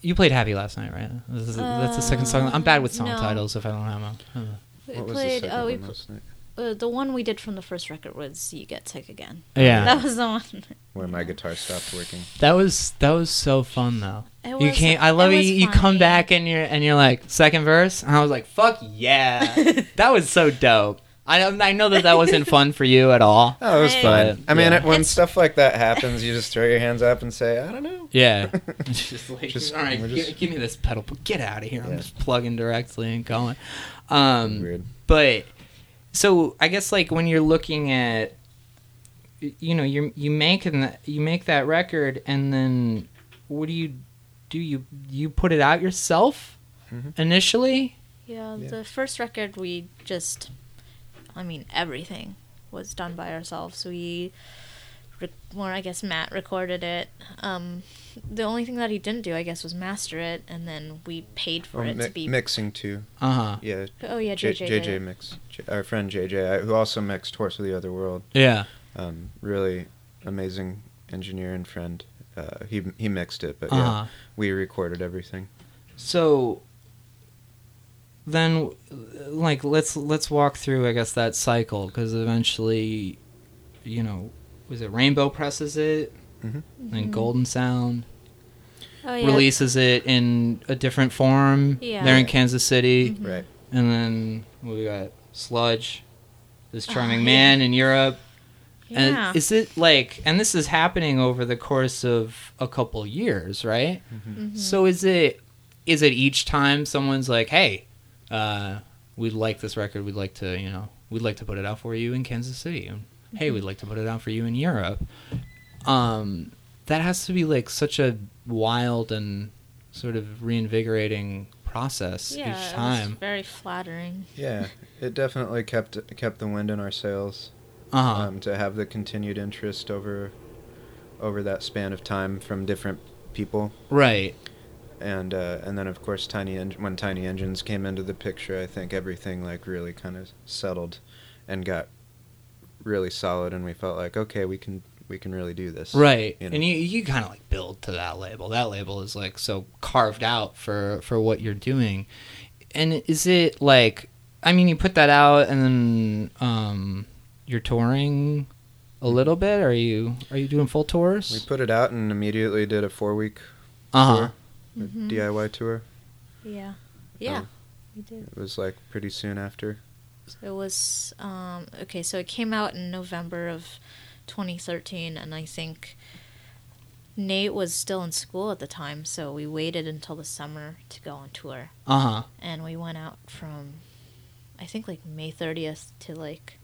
you played happy last night right this is, that's the second song i'm bad with song no. titles if i don't have them We What was played. the second oh, we one last night? uh, the one we did from the first record was "You Get Sick Again." yeah That was the one. Where my guitar stopped working. That was that was so fun though. It you was- can't. I love it. was You, you come back and you're and you're like second verse, and I was like, "Fuck yeah!" that was so dope. I know- I know that that wasn't fun for you at all. Oh, it was fun. I mean, Yeah. it, when It's- stuff like that happens, you just throw your hands up and say, "I don't know." Yeah, just like, Just- all right, we're just- give me this pedal, but get out of here. I'm just plugging directly and going. Um, Weird. but so I guess like when you're looking at, you know, you you make and you make that record, and then what do you do? You you put it out yourself Mhm. initially. Yeah, Yeah. the first record we just, I mean, everything was done by ourselves. We, re- well, I guess Matt recorded it. Um, the only thing that he didn't do, I guess, was master it, and then we paid for Oh, it mi- to be. mixing too. Uh huh. Yeah, oh yeah, J- JJ. JJ, mix. J- our friend JJ, I- who also mixed Horse of the Other World. Yeah. Um, really amazing engineer and friend. Uh, he he mixed it, but Uh yeah, huh. We recorded everything. So then, like, let's let's walk through, I guess, that cycle because eventually, you know, was it Rainbow presses it, hmm then Mhm. Golden Sound Oh, yeah. releases it in a different form. Yeah. They're in Kansas City, Mhm. Right. and then we got Sludge, this charming Oh, yeah. man in Europe. Yeah. And is it like, and this is happening over the course of a couple years, right? hmm Mhm. So is it is it each time someone's like, "Hey, uh, we like this record. We'd like to, you know, we'd like to put it out for you in Kansas City. Hey, we'd like to put it out for you in Europe. Um, that has to be like such a wild and sort of reinvigorating process Yeah, each it time. was very flattering. Yeah, it definitely kept kept the wind in our sails Uh-huh. um, to have the continued interest over over that span of time from different people, right. and uh, and then of course Tiny en- when Tiny Engines came into the picture, I think everything like really kind of settled and got really solid, and we felt like okay, we can we can really do this, Right. you know. And you you kind of like build to that label. That label is like so carved out for for what you're doing. And is it like I mean you put that out and then um you're touring a little bit? Are you are you doing full tours? We put it out and immediately did a four week Uh-huh. tour, a Mhm. DIY tour. Yeah. Yeah. Oh. We did. It was like pretty soon after. So it was um, okay. So it came out in November of 2013, and I think Nate was still in school at the time. So we waited until the summer to go on tour, Uh-huh. and we went out from I think like May 30th to like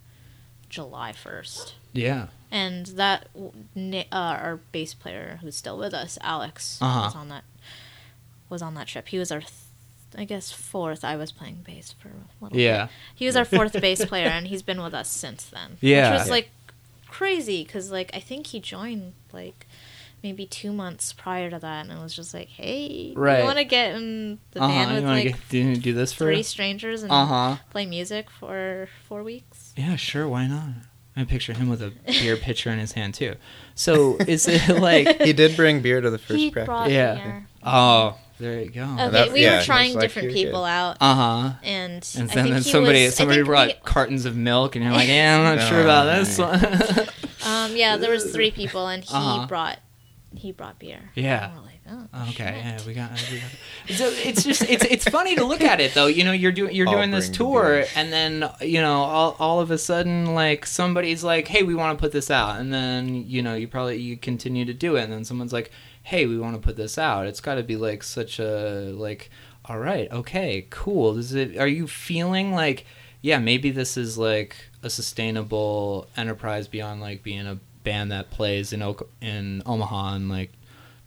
July 1st. Yeah. And that uh, our bass player who's still with us, Alex, Uh-huh. was on that was on that trip. He was our, th- I guess, fourth. I was playing bass for a little bit. Yeah. He was our fourth bass player, and he's been with us since then. Yeah. which was Yeah. like crazy because like I think he joined like maybe two months prior to that, and it was just like, hey, Right. you want to get in the uh-huh. band with want like get do, do this for three strangers and Uh-huh. play music for four weeks? Yeah, sure, why not? I picture him with a beer pitcher in his hand too. So is it like He did bring beer to the first he practice. brought Yeah. beer. Oh, there you go. Okay, that- we yeah, were trying like different you're people out, Uh huh. and, And I then, think then somebody was- somebody brought we- cartons of milk, and you're like, yeah, I'm not sure about this yeah. one. Um, yeah, there was three people, and he Uh-huh. brought he brought beer. Yeah. And we're like, oh, oh, okay, shit. yeah, we got. We got so it's just it's it's funny to look at it though. You know, you're doing you're I'll doing this tour, beer. and then you know all all of a sudden like somebody's like, hey, we want to put this out, and then you know you probably you continue to do it, and then someone's like, hey, we want to put this out. It's got to be like such a like, all right, okay, cool. Is it? Are you feeling like? Yeah, maybe this is like a sustainable enterprise beyond like being a band that plays in in Omaha and like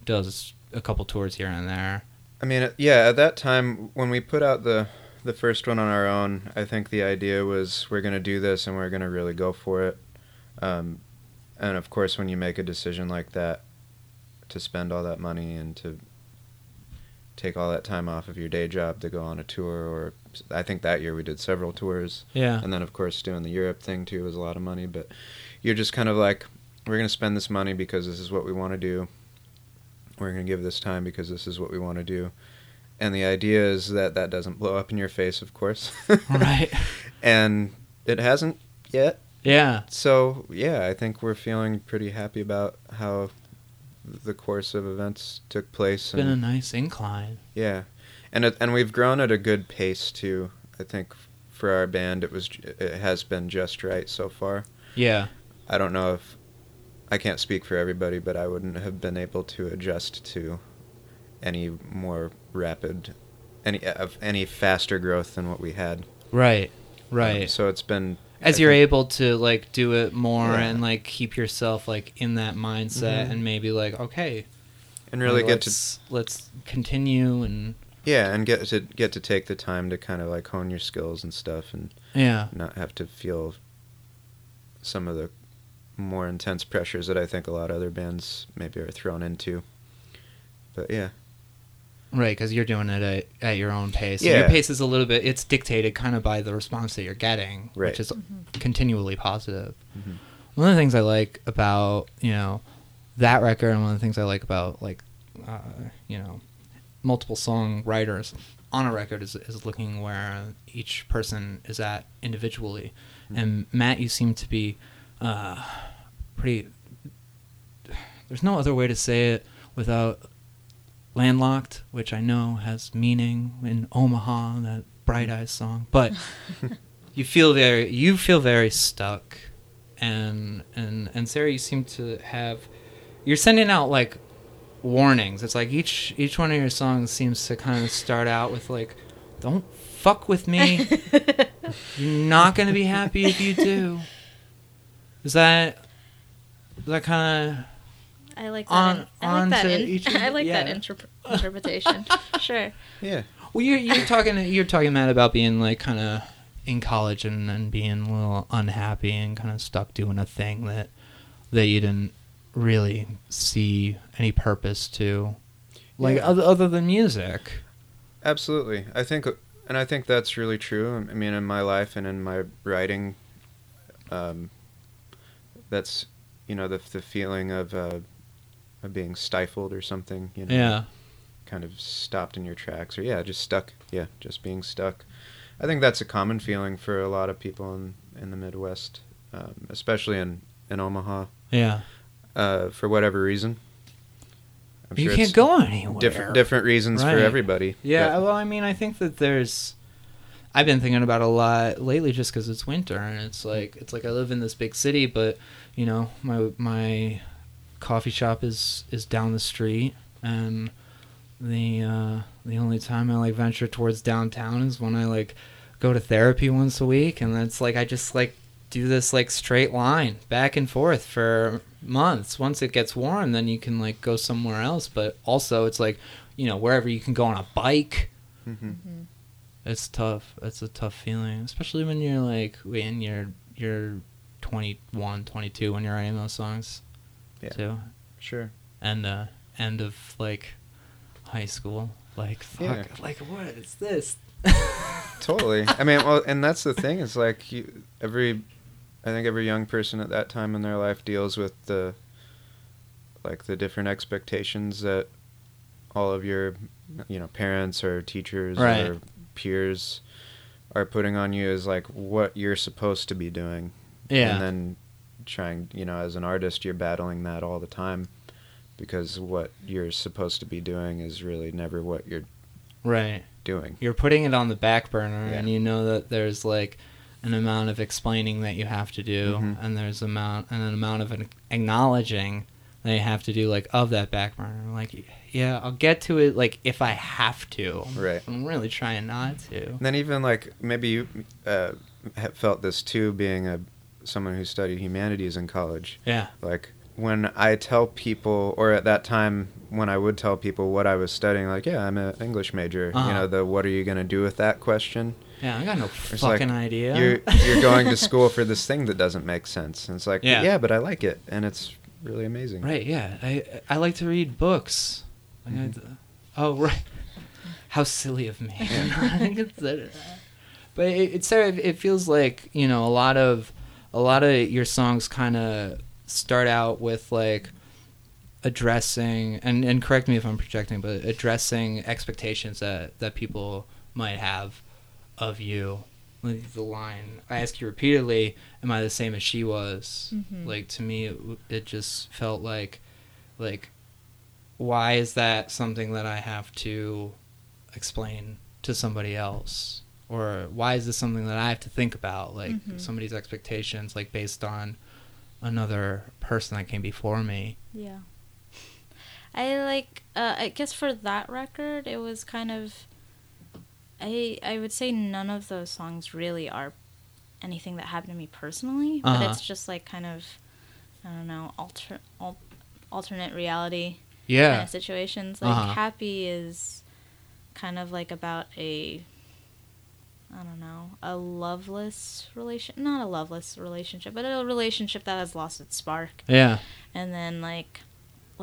does a couple tours here and there. I mean, yeah, at that time when we put out the the first one on our own, I think the idea was we're going to do this and we're going to really go for it. Um, and of course, when you make a decision like that, to spend all that money and to take all that time off of your day job to go on a tour, or I think that year we did several tours, Yeah. and then of course doing the Europe thing too was a lot of money. But you're just kind of like, we're going to spend this money because this is what we want to do. We're going to give this time because this is what we want to do. And the idea is that that doesn't blow up in your face, of course. Right. and it hasn't yet. Yeah. So, yeah, I think we're feeling pretty happy about how the course of events took place. It's been a nice incline. yeah. And it, and we've grown at a good pace too. I think for our band it was it has been just right so far. Yeah. I don't know if I can't speak for everybody, but I wouldn't have been able to adjust to any more rapid, any of any faster growth than what we had. Right. Um, Right. so it's been As I you're think- able to like do it more Yeah. and like keep yourself like in that mindset Mhm. and maybe like okay, and really get to let's, let's continue and yeah, and get to get to take the time to kind of like hone your skills and stuff, and yeah. not have to feel some of the more intense pressures that I think a lot of other bands maybe are thrown into. But yeah, Right, because you're doing it at, at your own pace. And Yeah. your pace is a little bit. It's dictated kind of by the response that you're getting, Right. which is continually positive. Mhm. One of the things I like about you know that record, and one of the things I like about like uh, you know multiple song writers on a record is is looking where each person is at individually. And Matt, you seem to be uh, pretty. There's no other way to say it without landlocked, which I know has meaning in Omaha, that Bright Eyes song, but you feel very you feel very stuck, and and and Sarah, you seem to have you're sending out like warnings. It's like each each one of your songs seems to kind of start out with like, don't fuck with me. You're not gonna be happy if you do. Is that is that kind of I like that. On- in- I on like that. to In, each I you? like that Yeah. interp- interpretation. sure. Yeah. well? You're you're talking you're talking Matt about being like kind of in college and and being a little unhappy and kind of stuck doing a thing that that you didn't really see any purpose to, like Yeah. other other than music. Absolutely. I think, and I think that's really true. I mean, in my life and in my writing, um, that's you know the the feeling of uh, of being stifled or something. You know, Yeah. kind of stopped in your tracks, or yeah, just stuck. Yeah, just being stuck. I think that's a common feeling for a lot of people in in the Midwest, um, especially in in Omaha, Yeah. uh, for whatever reason. I'm you sure can't go anywhere. different different reasons Right. for everybody. Yeah, but- well, I mean, I think that there's. I've been thinking about a lot lately, just because it's winter and it's like it's like I live in this big city, but you know, my my coffee shop is is down the street, and the uh, the only time I like venture towards downtown is when I like go to therapy once a week, and that's like I just like do this like straight line back and forth for months. Once it gets warm, then you can like go somewhere else. But also, it's like you know wherever you can go on a bike. Mhm. It's tough. It's a tough feeling, especially when you're like when you're you're 21, 22 when you're writing those songs. Yeah. Too. Sure. And uh end of like high school. Like fuck. Yeah. Like what is this? Totally. I mean, well, and that's the thing. It's like you, every, I think every young person at that time in their life deals with the, like the different expectations that all of your, you know, parents or teachers Right. or peers are putting on you is like what you're supposed to be doing. Yeah. And then trying, you know, as an artist, you're battling that all the time because what you're supposed to be doing is really never what you're right. doing. You're putting it on the back burner Yeah. and you know that there's like an amount of explaining that you have to do Mhm. and there's amount and an amount of an acknowledging you have to do like of that back burner. Like yeah, I'll get to it like if I have to. Right. I'm really trying not to. And then even like maybe you uh, felt this too, being a someone who studied humanities in college. Yeah. Like when I tell people, or at that time when I would tell people what I was studying, like yeah, I'm an English major. Uh-huh. You know, the what are you gonna do with that question? Yeah, I got no It's fucking like, idea. You're you're going to school for this thing that doesn't make sense. And it's like Yeah. yeah, but I like it, and it's really amazing. Right, yeah. I I like to read books. Like I- mm-hmm. oh, right. How silly of me. But it, it's of, it feels like, you know, a lot of a lot of your songs kind of start out with like addressing and and correct me if I'm projecting, but addressing expectations that that people might have of you. Like the line I ask you repeatedly, "Am I the same as she was?" Mhm. Like to me, it, it just felt like, like, why is that something that I have to explain to somebody else, or why is this something that I have to think about, like Mhm. somebody's expectations, like based on another person that came before me? Yeah. I like uh I guess for that record it was kind of I I would say none of those songs really are anything that happened to me personally, but Uh-huh. it's just like kind of I don't know, alter al- alternate reality kind Yeah, of situations. Like Uh-huh. Happy is kind of like about a I don't know, a loveless relation, not a loveless relationship, but a relationship that has lost its spark yeah, and then like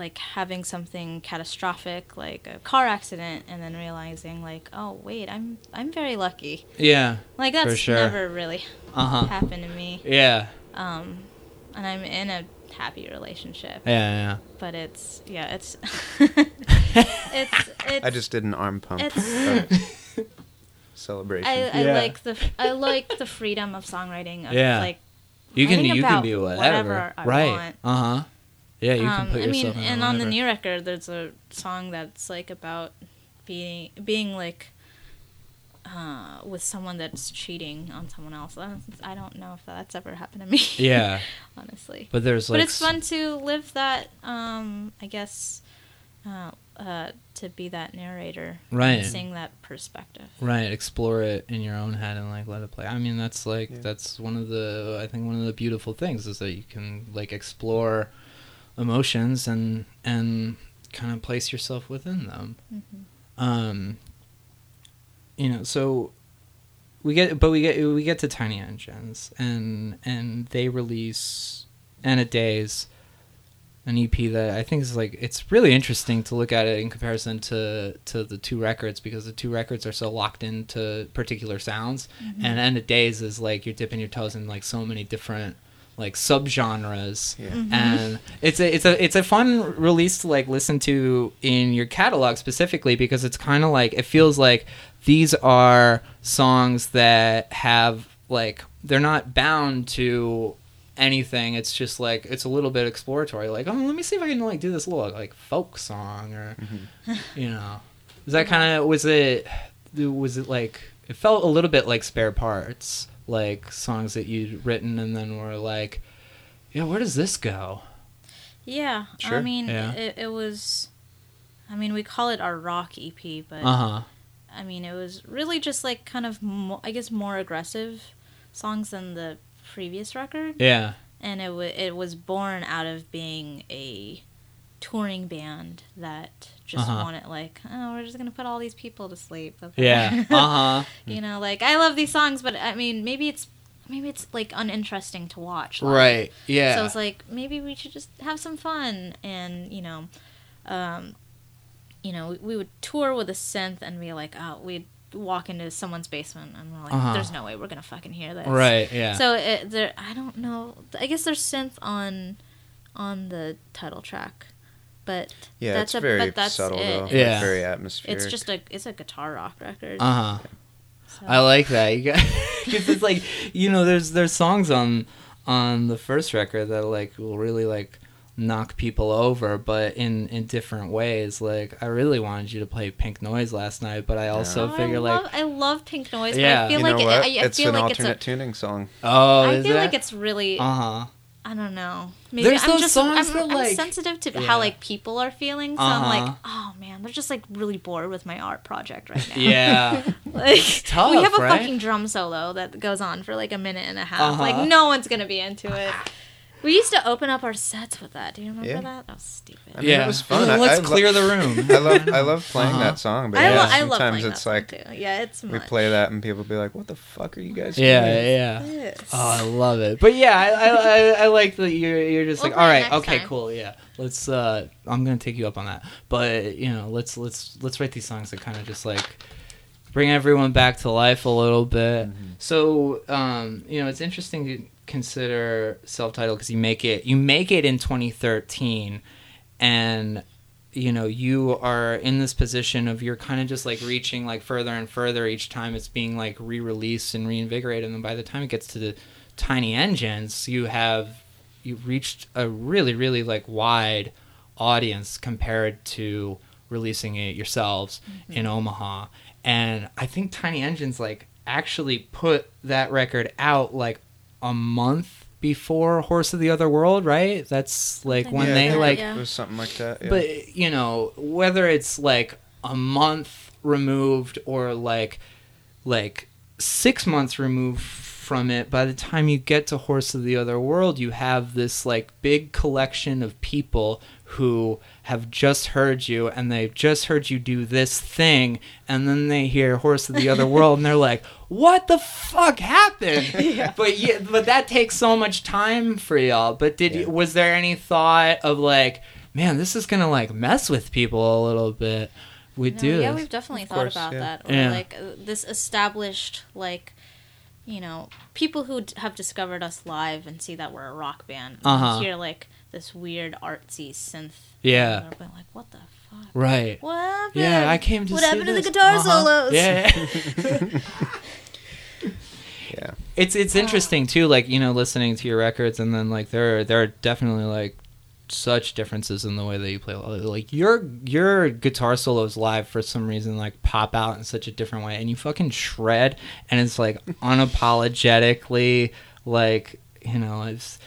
like having something catastrophic like a car accident and then realizing like oh wait i'm i'm very lucky yeah, like For that's sure. never really uh huh, happened to me yeah, um and i'm in a happy relationship yeah, yeah but it's yeah it's it's it's I just did an arm pump It's- celebration. I, I Yeah. like the I like the freedom of songwriting of Yeah. like You can you can about be whatever, whatever I right? want. Huh. Yeah, you can um, put I mean, yourself in and on the new record, there's a song that's like about being being like uh, with someone that's cheating on someone else. I don't, know if that's ever happened to me. Yeah, honestly. but there's like but it's fun to live that. Um, I guess uh, uh, to be that narrator, Right. and seeing that perspective. Right, explore it in your own head and like let it play. I mean, that's like Yeah. that's one of the I think one of the beautiful things is that you can like explore emotions and and kind of place yourself within them. Mhm. Um you know, so we get but we get we get to Tiny Engines and and they release and a days an EP that I think is like it's really interesting to look at it in comparison to to the two records because the two records are so locked into particular sounds and End of Days is like you're dipping your toes in like so many different like subgenres. Yeah. Mm-hmm. and it's a it's a it's a fun release to like listen to in your catalog specifically because it's kind of like it feels like these are songs that have like they're not bound to anything. It's just like it's a little bit exploratory. Like oh let me see if i can like do this little like folk song or you know. Is that kind of was it was it like it felt a little bit like spare parts like songs that you'd written and then were like yeah where does this go Yeah, I mean, Yeah. it, it was. I mean, we call it our rock EP, but uh-huh I mean, it was really just like kind of, mo- I guess, more aggressive songs than the previous record, yeah and it wa it was born out of being a touring band that just Uh-huh. wanted like, oh, we're just gonna put all these people to sleep. yeah uh-huh you know, like I love these songs, but I mean, maybe it's maybe it's like uninteresting to watch. live. right yeah So it's like maybe we should just have some fun, and you know, um, you know, we, we would tour with a synth and be like, oh, we'd walk into someone's basement and we're like, Uh-huh. there's no way we're gonna fucking hear this. right yeah So it, there, I don't know. I guess there's synth on on the title track, but Yeah, that's it's a, very but that's subtle it. though. It's- Yeah. Very atmospheric. It's just a it's a guitar rock record. uh-huh so. I like that. You got because it's like you know, there's there's songs on on the first record that like will really like knock people over, but in in different ways. Like I really wanted you to play Pink Noise last night, but I also Oh, figure I like, love, I love Pink Noise, Yeah. but I feel you like know it, what? I, I it's feel an like it's alternate a tuning song. oh, I is feel that? like it's really. uh huh. I don't know. Maybe There's I'm those just songs I'm, that, I'm like- sensitive to Yeah. how like people are feeling. So I'm Uh-huh. like, oh man, they're just like really bored with my art project right now. Yeah, like tough, we have a right? fucking drum solo that goes on for like a minute and a half. Uh-huh. Like no one's gonna be into it. We used to open up our sets with that. Do you remember Yeah. that? That was stupid. I mean, yeah. it was fun. I- Let's I lo- clear the room. I love I love playing Uh-huh. that song, but I, yeah, lo- I love sometimes playing it's that like song too. Yeah, it's we much. play that and people be like, "What the fuck are you guys Yeah, doing?" yeah. Yes. Oh, I love it. But yeah, I, I, I, I like that you're you're just We'll like, play all it right, next okay, time." cool, yeah. Let's. uh I'm gonna take you up on that. But you know, let's let's let's write these songs that kind of just like bring everyone back to life a little bit. Mm-hmm. So, um, you know, it's interesting to consider self-titled because you make it you make it in 2013, and you know you are in this position of you're kind of just like reaching like further and further each time it's being like re-released and reinvigorated. And then by the time it gets to the tiny engines you have you've reached a really really like wide audience compared to releasing it yourselves mm-hmm. in Omaha. And I think Tiny Engines like actually put that record out like a month before Horse of the Other World right that's like Something when Yeah, they think like Yeah. it was something like that. Yeah. but you know, whether it's like a month removed or like like six months removed from it, by the time you get to Horse of the Other World, you have this like big collection of people who have just heard you and they've just heard you do this thing and then they hear Horse of the Other World and they're like, What the fuck happened? But yeah, but that takes so much time for y'all. But did Yeah. was there any thought of like, man, this is gonna like mess with people a little bit? We No, do yeah, this. we've definitely Of thought course, about yeah. that. Or Yeah. like uh, this established, like, you know, people who d- have discovered us live and see that we're a rock band. and Uh-huh. Hear like this weird artsy synth. Yeah. and they're like, what the fuck? right. What happened? Yeah, I came to see. What see happened to the guitar Uh-huh. solos? Yeah. yeah. It's it's Oh. interesting too, like you know, listening to your records, and then like there are, there are definitely like such differences in the way that you play. Like your your guitar solos live for some reason like pop out in such a different way, and you fucking shred, and it's like unapologetically like you know it's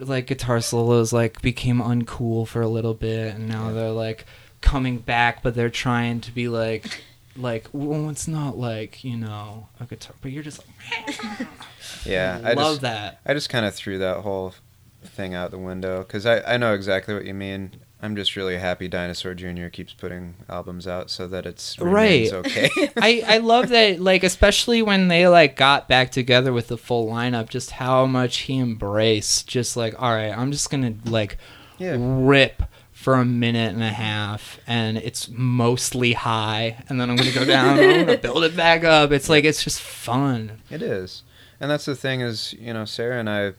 like guitar solos like became uncool for a little bit, and now they're like coming back, but they're trying to be like, like, well, it's not like you know a guitar, but you're just like, Yeah, I I love just that. I just kind of threw that whole thing out the window because I I know exactly what you mean. I'm just really happy Dinosaur Jr. keeps putting albums out so that it's Right. okay. I, I love that like especially when they like got back together with the full lineup just how much he embraced just like all right i'm just gonna like yeah. rip for a minute and a half and it's mostly high and then i'm gonna go down and i'm gonna build it back up it's like it's just fun It is. And that's the thing is, you know, Sarah and I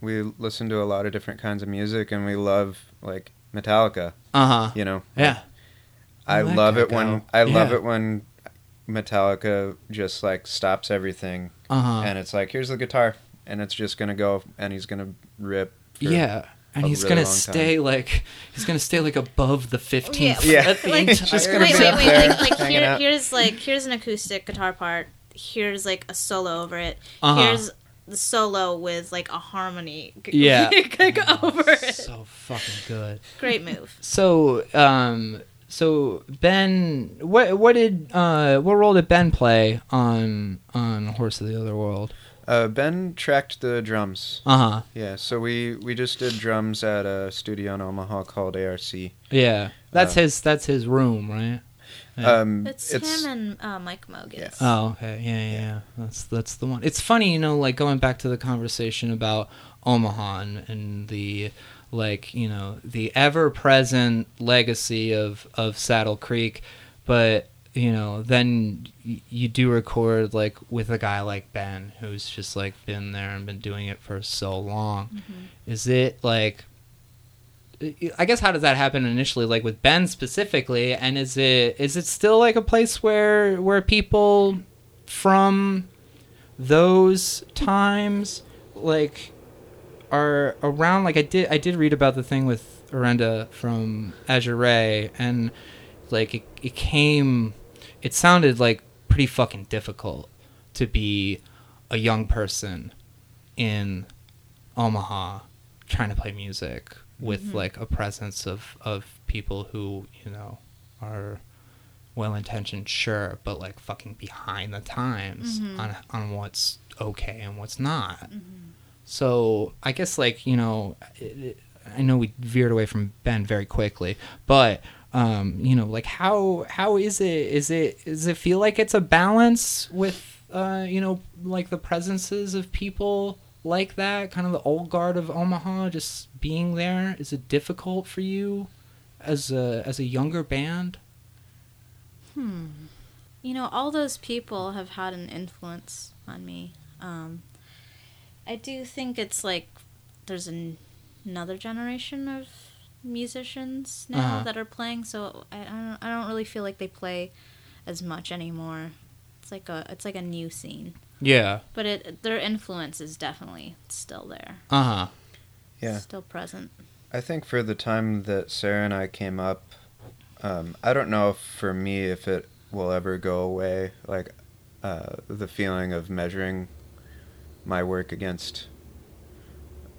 we listen to a lot of different kinds of music and we love like Metallica, uh-huh you know. yeah I Let love that it when go. I love Yeah. it when Metallica just like stops everything uh-huh and it's like here's the guitar and it's just going to go and he's going to rip for- yeah and he's really gonna long stay like he's gonna stay like above the 15th Yeah. Yeah. Like, It's just entire gonna wait, be wait, up wait. there, Like, like here, out. here's like here's an acoustic guitar part. Here's like a solo over it. Uh-huh. Here's the solo with like a harmony. g- Yeah. like, over it. so fucking good Great move. So, um, so Ben, what what did uh, what role did Ben play on on Horse of the Other World? Uh, ben tracked the drums. Uh huh. Yeah, so we we just did drums at a studio in Omaha called ARC. Yeah, that's Uh, his that's his room, right? Yeah. Um, It's, him and uh, Mike Mogis. Yeah. Oh, okay. Yeah, yeah, yeah. That's that's the one. It's funny, you know, like going back to the conversation about Omaha and, and the like, you know, the ever-present legacy of of Saddle Creek, but you know, then y- you do record like with a guy like Ben who's just like been there and been doing it for so long. Is it like I guess how does that happen initially, like with Ben specifically, and is it is it still like a place where where people from those times like are around? Like I did I did read about the thing with Orenda from Azure Ray, and like it, it came, it sounded like pretty fucking difficult to be a young person in Omaha trying to play music with like a presence of of people who you know are well intentioned sure but like fucking behind the times on on what's okay and what's not. So i guess like you know it, it, i know we veered away from ben very quickly but um you know like how how is it is it does it feel like it's a balance with uh you know like the presences of people like that kind of the old guard of omaha just being there is it difficult for you as a as a younger band Hmm. You know, all those people have had an influence on me. Um, I do think it's like there's an, another generation of musicians now Uh-huh. that are playing, so I, I don't I don't really feel like they play as much anymore. It's like a it's like a new scene, yeah but it their influence is definitely still there, uh-huh Yeah. still present. I think for the time that Sarah and I came up, um, I don't know if for me if it will ever go away. Like uh, the feeling of measuring my work against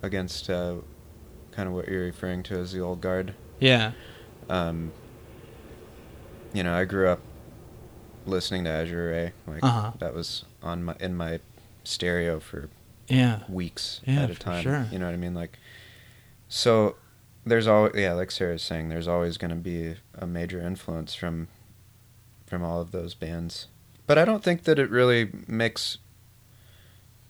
against uh, kind of what you're referring to as the old guard. yeah Um, you know, I grew up listening to Azure Ray. Like Uh-huh. that was on my in my stereo for yeah weeks Yeah, at a time. sure. You know what I mean? Like, so there's always yeah, like Sarah's saying, there's always going to be a major influence from from all of those bands. But I don't think that it really makes.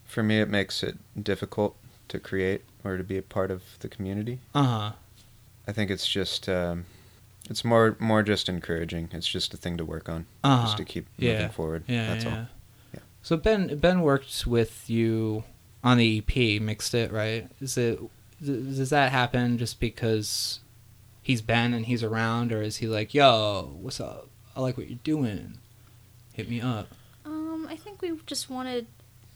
For me, it makes it difficult to create or to be a part of the community. uh-huh I think it's just. Um, it's more more just encouraging. It's just a thing to work on, Uh-huh. just to keep Yeah. moving forward. Yeah, That's yeah. all. Yeah. So Ben Ben worked with you on the EP, mixed it, right? Is it th- does that happen just because he's Ben and he's around, or is he like, "Yo, what's up? I like what you're doing. Hit me up." Um, I think we just wanted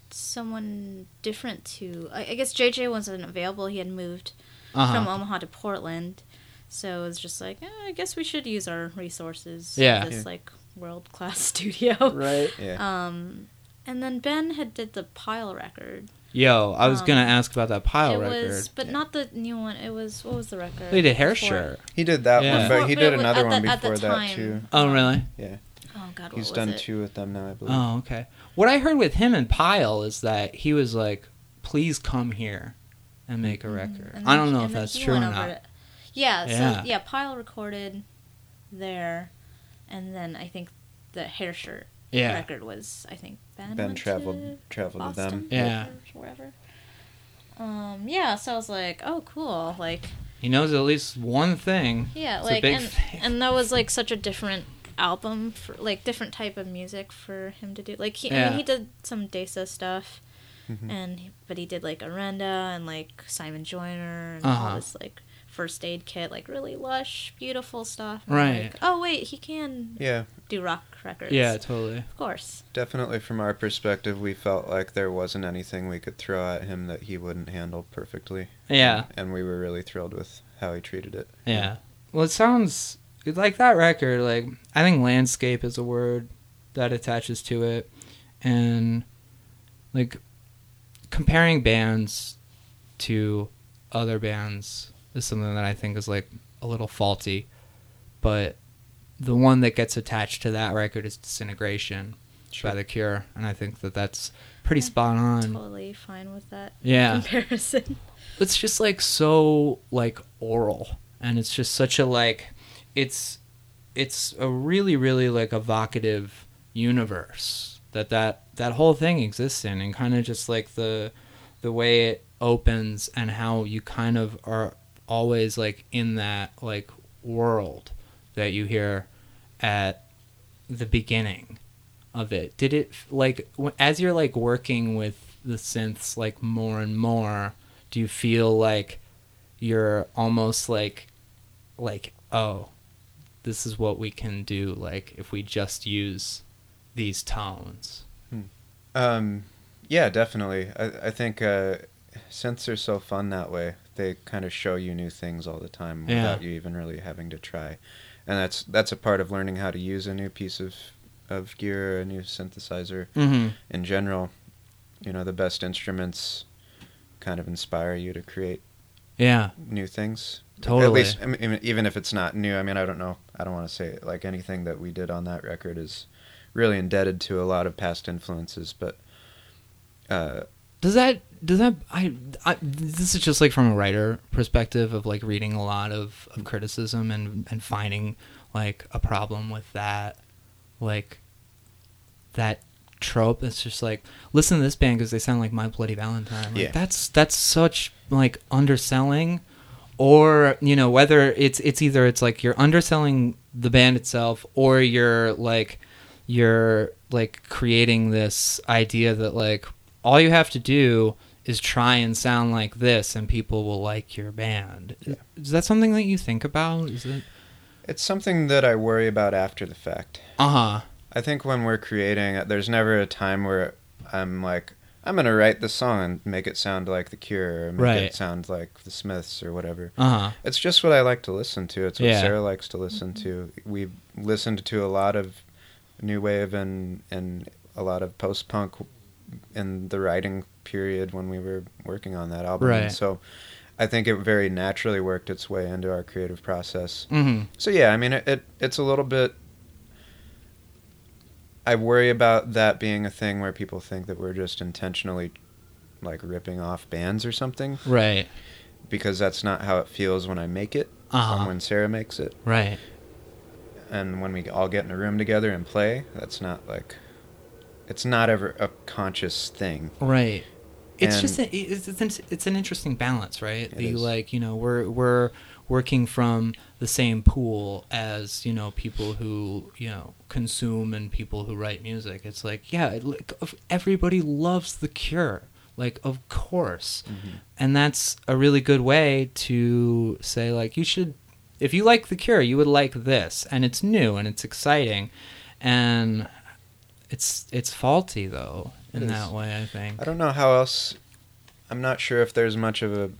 someone different to. I, I guess JJ wasn't available. He had moved Uh-huh. from Omaha to Portland, so it was just like, eh, I guess we should use our resources. Yeah. this Yeah. like world class studio. right. Yeah. Um, and then Ben had did the Pile record, Yo, I was Um, gonna ask about that pile record. it record. was, but not the new one. It was what was the record? they did hair shirt. He did that Yeah. one, but he Before- did but another at one the- before that too. Oh, really? Yeah, Oh God, what he's was done it? two with them now, I believe. Oh, okay. What I heard with him and Pile is that he was like, "Please come here and make a Mhm. record." And I don't he- know if that's true or not. to- Yeah, Yeah. so yeah, Pile recorded there, and then I think the hair shirt Yeah. record was I think Ben, Ben went traveled to traveled with Boston them. Yeah. wherever. Um, yeah, so I was like, oh, cool, like He knows at least one thing. yeah, It's a like big and thing. and that was like such a different album for like different type of music for him to do. Like he, I Yeah. mean, he did some Desa stuff, Mhm. and but he did like Orenda and like Simon Joyner and Uh-huh. all this like first aid kit, like really lush, beautiful stuff. And, Right. Like, oh wait, he can Yeah, do rock records. Yeah, totally. of course. definitely. From our perspective, we felt like there wasn't anything we could throw at him that he wouldn't handle perfectly. Yeah. and we were really thrilled with how he treated it. Yeah. Well, it sounds like that record. Like I think landscape is a word that attaches to it, and like comparing bands to other bands is something that I think is like a little faulty. But the one that gets attached to that record is Disintegration by The Cure, and I think that that's pretty spot on. Totally fine with that Yeah comparison. it's just like so like aural and it's just such a like it's it's a really really like evocative universe that that that whole thing exists in and kind of just like the the way it opens and how you kind of are always like in that like world that you hear at the beginning of it did it like as you're like working with the synths like more and more do you feel like you're almost like like oh this is what we can do like if we just use these tones Um, yeah, definitely. I, I think uh, synths are so fun that way. They kind of show you new things all the time Yeah. without you even really having to try, and that's that's a part of learning how to use a new piece of of gear, a new synthesizer mm-hmm. in general. You know, the best instruments kind of inspire you to create yeah new things. Totally. At least, I mean, even if it's not new. I mean, I don't know. I don't want to say like anything that we did on that record is really indebted to a lot of past influences, but uh, does that does that I, I this is just like from a writer perspective of like reading a lot of, of criticism and and finding like a problem with that like that trope it's just like listen to this band because they sound like my bloody valentine like, Yeah. that's that's such like underselling or you know whether it's it's either it's like you're underselling the band itself or you're like you're like creating this idea that like all you have to do is try and sound like this and people will like your band Yeah. is that something that you think about is it it's something that I worry about after the fact. uh-huh I think when we're creating, there's never a time where I'm like, I'm gonna write the song and make it sound like The Cure, or make Right. it sound like The Smiths, or whatever. uh-huh It's just what I like to listen to. It's what Yeah. Sarah likes to listen to. We've listened to a lot of new wave and and a lot of post punk in the writing period when we were working on that album. Right. And so I think it very naturally worked its way into our creative process. mm-hmm So yeah, I mean it, it it's a little bit I worry about that being a thing where people think that we're just intentionally like ripping off bands or something right because that's not how it feels when I make it Uh-huh. when Sarah makes it right and when we all get in a room together and play that's not like it's not ever a conscious thing Right. It's And- just a, it's, it's an- it's an interesting balance, right? The is. like you know we're we're working from the same pool as you know people who you know consume and people who write music. It's like yeah, it, like, everybody loves The Cure, like of course, mm-hmm. and that's a really good way to say like you should if you like The Cure, you would like this, and it's new and it's exciting, and it's it's faulty though in is. that way. I think. I don't know how else I'm not sure if there's much of a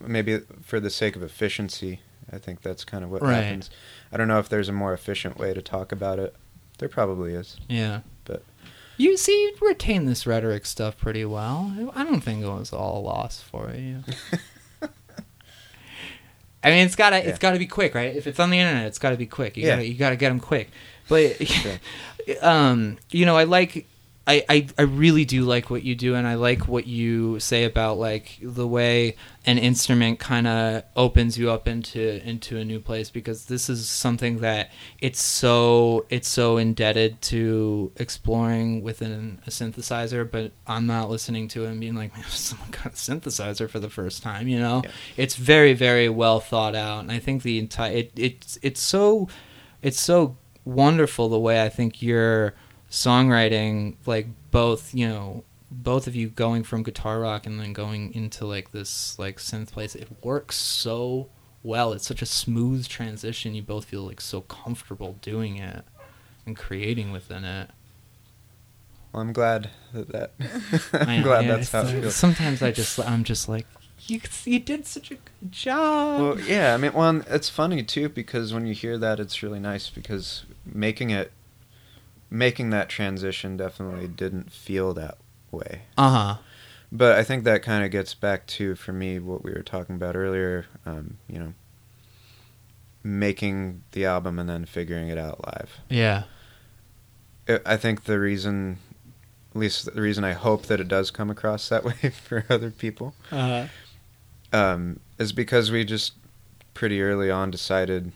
maybe for the sake of efficiency I think that's kind of what Right. happens I don't know if there's a more efficient way to talk about it there probably is Yeah. But- You see, you retain this rhetoric stuff pretty well. I don't think it was all lost for you. I mean, it's gotta Yeah. it's gotta be quick, right? If it's on the internet, it's gotta be quick. You Yeah. gotta you gotta get them quick. But Sure. um, you know, I like. I, I, I really do like what you do and I like what you say about like the way an instrument kind of opens you up into into a new place because this is something that it's so it's so indebted to exploring within a synthesizer but I'm not listening to it and being like man someone got a synthesizer for the first time you know Yeah. it's very very well thought out and I think the entire it, it's it's so it's so wonderful the way I think your songwriting, like both, you know, both of you going from guitar rock and then going into like this like synth place, it works so well. It's such a smooth transition. You both feel like so comfortable doing it and creating within it. Well, I'm glad that that. I'm glad yeah, that's how it feels. Sometimes I just I'm just like you you did such a good job. Well, yeah, I mean, well, it's funny too because when you hear that, it's really nice because making it, making that transition definitely didn't feel that way. uh huh. But I think that kind of gets back to, for me, what we were talking about earlier. Um, you know, making the album and then figuring it out live. Yeah. I- I think the reason, at least the reason I hope that it does come across that way for other people, Uh, um, is because we just pretty early on decided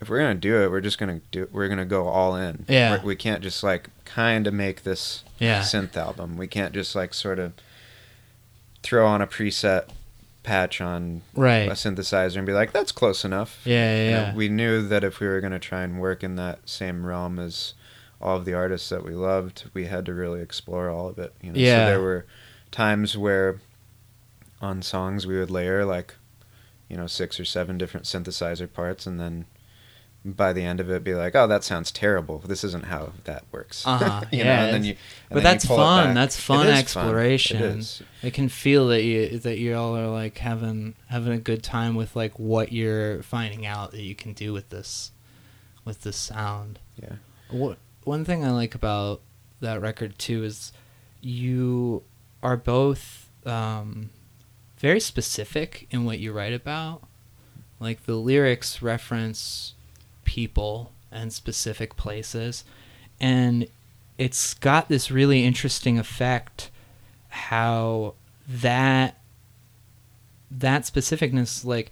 if we're gonna do it, we're just gonna do. We're gonna go all in. Yeah. We're- we can't just like kind of make this Yeah. synth album. We can't just like sort of throw on a preset patch on right. a synthesizer and be like, that's close enough. Yeah, yeah, know, we knew that if we were gonna try and work in that same realm as all of the artists that we loved, we had to really explore all of it. You know? Yeah. So there were times where on songs we would layer like, you know, six or seven different synthesizer parts and then by the end of it be like, oh, that sounds terrible. This isn't how that works. Uh-huh. you know, Yeah, and then you, and but then that's it fun. That's fun is fun. exploration. It is. I can feel that you that you all are like having having a good time with like what you're finding out that you can do with this with this sound. Yeah. What one thing I like about that record too is you are both um, very specific in what you write about. Like the lyrics reference people and specific places, and it's got this really interesting effect how that that specificness like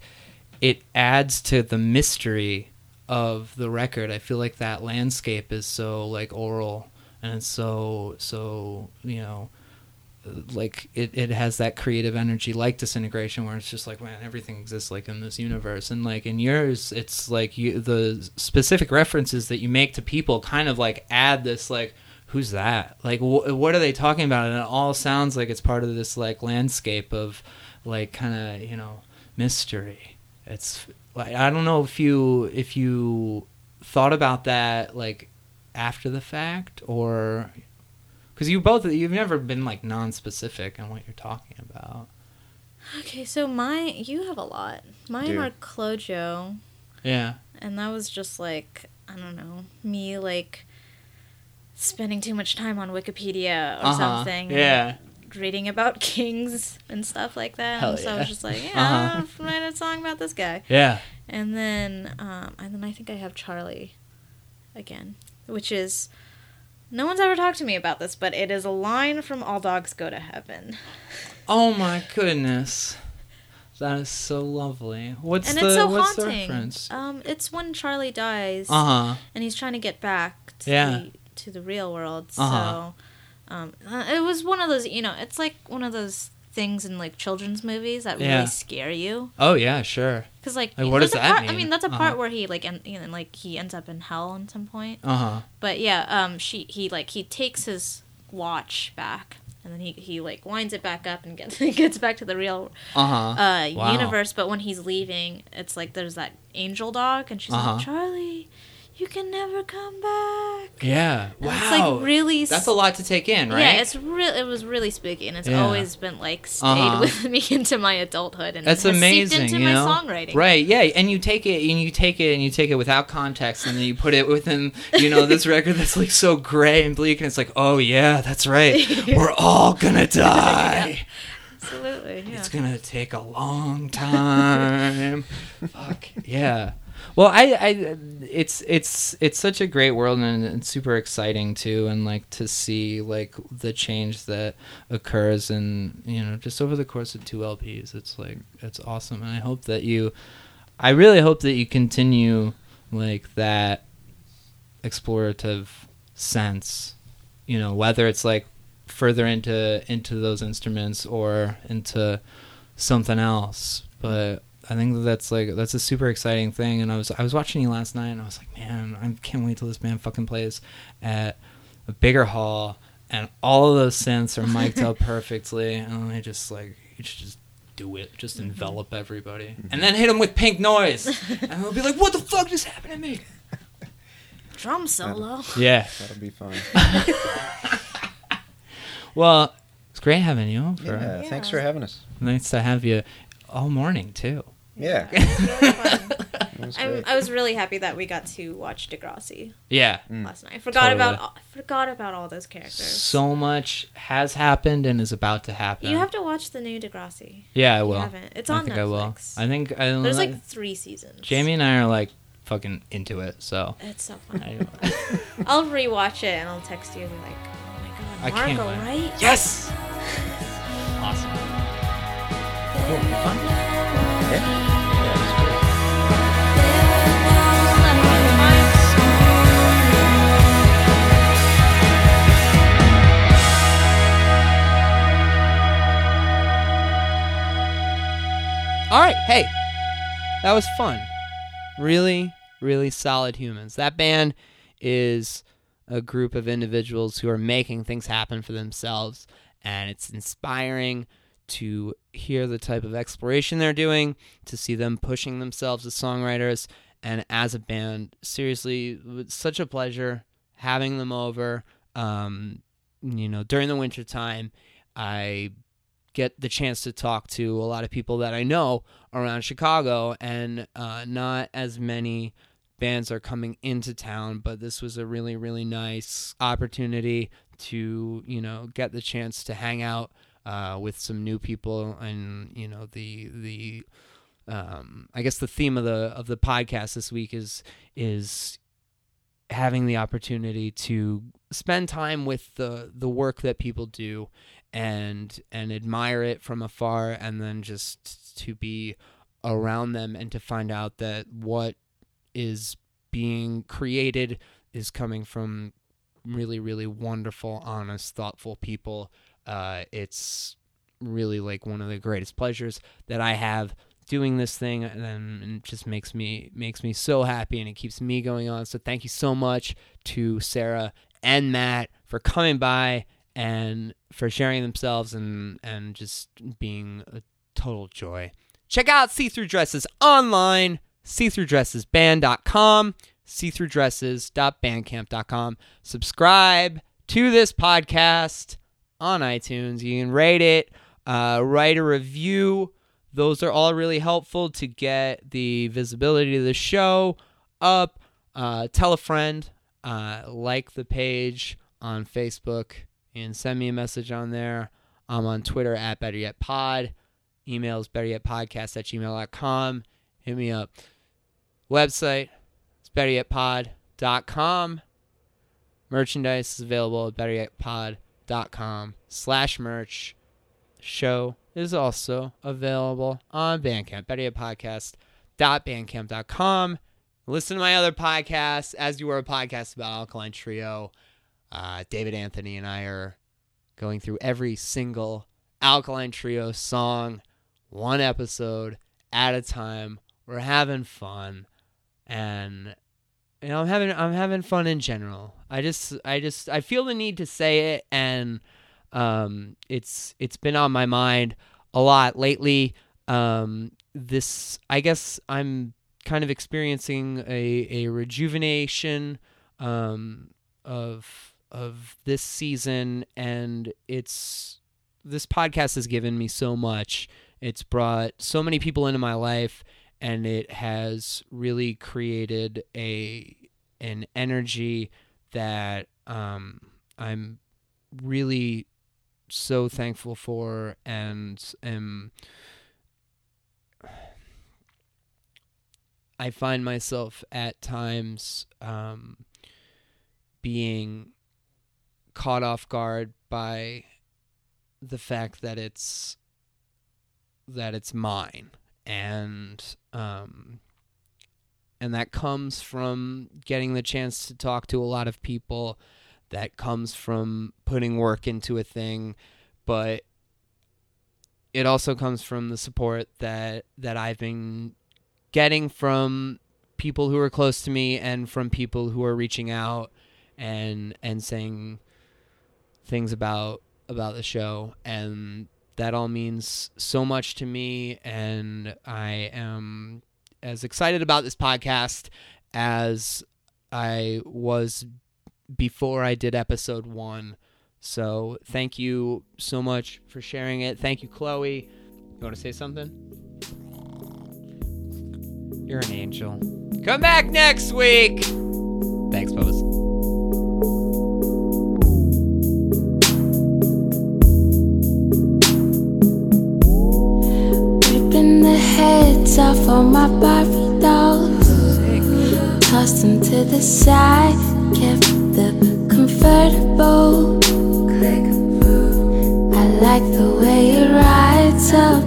it adds to the mystery of the record. I feel like that landscape is so like aural and so so you know like it, it has that creative energy like disintegration where it's just like man everything exists like in this universe. And like in yours it's like you the specific references that you make to people kind of like add this like who's that? Like wh- what are they talking about? And it all sounds like it's part of this like landscape of like kind of you know mystery. It's like i don't know if you if you thought about that like after the fact or because you both you've never been like non-specific in what you're talking about Okay, so my you have a lot. Mine Do. are Clojo, yeah and that was just like I don't know me like spending too much time on Wikipedia or Uh-huh. something. yeah reading about kings and stuff like that. Hell and so I was just like, yeah, Uh-huh. I'll write a song about this guy. yeah And then, um, and then I think I have Charlie again, which is no one's ever talked to me about this, but it is a line from All Dogs Go to Heaven, oh my goodness that is so lovely what's and the it's so what's the haunting. reference Um, it's when Charlie dies, uh-huh and he's trying to get back to Yeah. the to the real world. Uh-huh. So, um, uh, it was one of those, you know, it's like one of those things in like children's movies that really scare you. oh yeah sure Because like, Like, what does a that part, I mean? mean, that's a Uh-huh. part where he like, en- you know, like he ends up in hell at some point. uh-huh But yeah, um, she he like he takes his watch back, and then he he like winds it back up and gets gets back to the real uh-huh uh Wow. universe. But when he's leaving, it's like there's that angel dog, and she's Uh-huh. like, Charlie, you can never come back. Yeah. And Wow. It's like really. That's a lot to take in, right? Yeah, it's real. It was really spooky, and it's Yeah. always been like stayed Uh-huh. with me into my adulthood, and That's amazing, into you my know. songwriting. Right? Yeah, and you take it and you take it and you take it without context, and then you put it within, you know, this record that's like so gray and bleak, and it's like, oh yeah, that's right, we're all gonna die. Absolutely. Yeah. It's gonna take a long time. Fuck yeah. Well, I, I, it's it's it's such a great world and it's super exciting too, and like to see like the change that occurs, and you know, just over the course of two LPs, it's like it's awesome, and I hope that you, I really hope that you continue like that explorative sense, you know, whether it's like further into into those instruments or into something else. But I think that that's like that's a super exciting thing. And I was I was watching you last night, and I was like, man, I can't wait till this band fucking plays at a bigger hall, and all of those synths are mic'd up perfectly, and they just like you should just do it, just mm-hmm. envelop everybody, mm-hmm. and then hit them with pink noise, and they'll be like, what the fuck just happened to me? Drum solo. Yeah. That'll be fun. Well, it's great having you over. Yeah, thanks for having us. Nice to have you all morning too. Yeah, It's really fun. it was I'm. I was really happy that we got to watch Degrassi Yeah. Mm. last night. I forgot Totally. about all, I forgot about all those characters. So much has happened and is about to happen. you have to watch the new Degrassi. Yeah, I will. haven't. It's I on think I will. Netflix. I think I There's like three seasons. Jamie and I are like fucking into it. So It's so fun. I, I'll rewatch it and I'll text you and be like, oh my god, can't Margot, wait. right? yes. Awesome. Cool. Fun. Yeah. All right, hey, that was fun. Really, really solid humans. That band is a group of individuals who are making things happen for themselves, and it's inspiring to hear the type of exploration they're doing, to see them pushing themselves as songwriters and as a band. Seriously, such a pleasure having them over. Um, you know, during the winter time, I get the chance to talk to a lot of people that I know around Chicago, and uh, not as many bands are coming into town. But this was a really, really nice opportunity to, you know, get the chance to hang out uh, with some new people, and you know, the the um, I guess the theme of the of the podcast this week is is having the opportunity to spend time with the the work that people do and and admire it from afar and then just to be around them and to find out that what is being created is coming from really really wonderful honest thoughtful people. Uh, it's really like one of the greatest pleasures that i have doing this thing and it just makes me makes me so happy and it keeps me going on. So thank you so much to sarah and matt for coming by and for sharing themselves and and just being a total joy. Check out see-through dresses online see-through-dresses-band.com see-through-dresses.bandcamp.com subscribe to this podcast on itunes. You can rate it uh, write a review. Those are all really helpful to get the visibility of the show up. Uh, tell a friend, uh, like the page on Facebook, and send me a message on there. I'm on Twitter at Better Yet Pod. Emails betteryetpodcast at gmail.com. Hit me up. Website is betteryetpod.com. Merchandise is available at betteryetpod.com slash merch. Show is also available on Bandcamp, betteryetpodcast.bandcamp.com. Listen to my other podcasts, as you were a podcast about Alkaline Trio. Uh, David Anthony and I are going through every single Alkaline Trio song, one episode at a time. We're having fun, and you know, I'm having I'm having fun in general. I just I just I feel the need to say it, and um, it's it's been on my mind a lot lately. Um, this I guess I'm kind of experiencing a, a rejuvenation um, of of this season, and it's this podcast has given me so much. It's brought so many people into my life, and it has really created a an energy that um, I'm really so thankful for, and am I find myself at times um, being caught off guard by the fact that it's that it's mine. And um, and that comes from getting the chance to talk to a lot of people. That comes from putting work into a thing. But it also comes from the support that that I've been getting from people who are close to me and from people who are reaching out and and saying things about about the show and that all means so much to me and I am as excited about this podcast as I was before I did episode 1. So, thank you so much for sharing it. Thank you Chloe. You want to say something? You're an angel. Come back next week. Thanks, Bubba. Tossed them to the side. Kept the convertible. Click through. I like the way it rides up.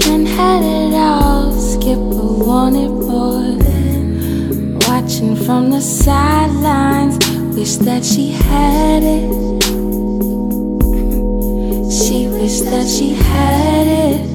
Can't have it all. Skipper wanted more. Watching from the sidelines. Wish that she had it. She wished that she had it.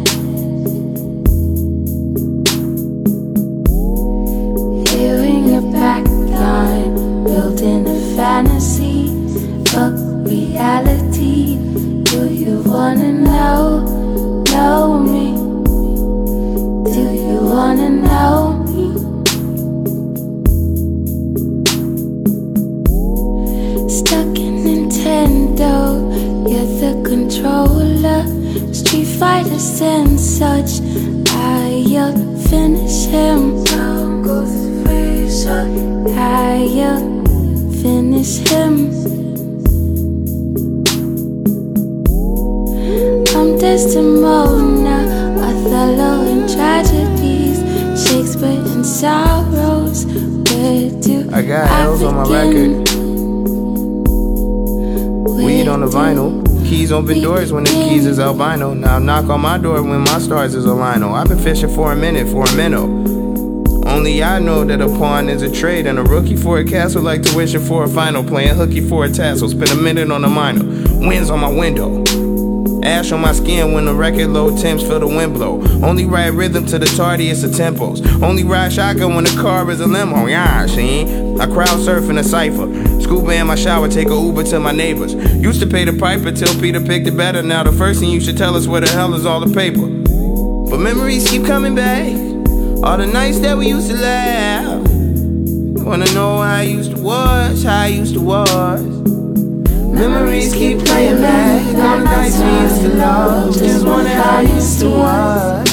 Open doors when the keys is albino. Now knock on my door when my stars is a lino. I've been fishing for a minute for a minnow. Only I know that a pawn is a trade and a rookie for a castle like tuition for a final. Playing hooky for a tassel. Spend a minute on a minor. Winds on my window. Ash on my skin when the record low temps feel the wind blow. Only ride rhythm to the tardiest of tempos. Only ride shotgun when the car is a limo. Yeah, see? I crowd surf in a cipher. Scuba in my shower, take a Uber to my neighbors. Used to pay the piper till Peter picked it better. Now the first thing you should tell us where the hell is all the paper. But memories keep coming back. All the nights that we used to laugh. Wanna know how I used to was, how I used to was. Memories keep playing back. All the nights we used to love. Just wonder how I used to was.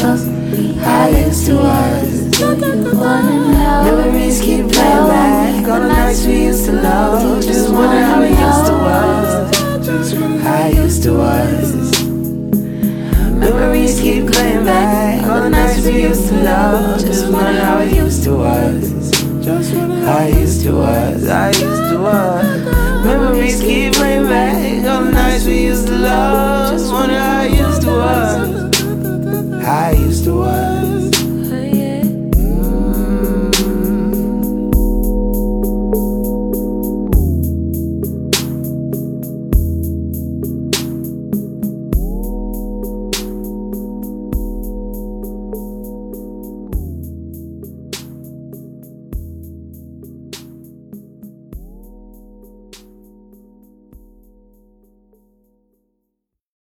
How I used to was. Memories keep playing back. All the nights we used to love. Just wonder how I used to was. How I used to was. Memories keep playing back. All the nights we used to love. Just wonder how I used to was. How I used to was. I used to was. Memories keep playing back. All the nights we used to love. Just wonder how I used to was. How I used to was.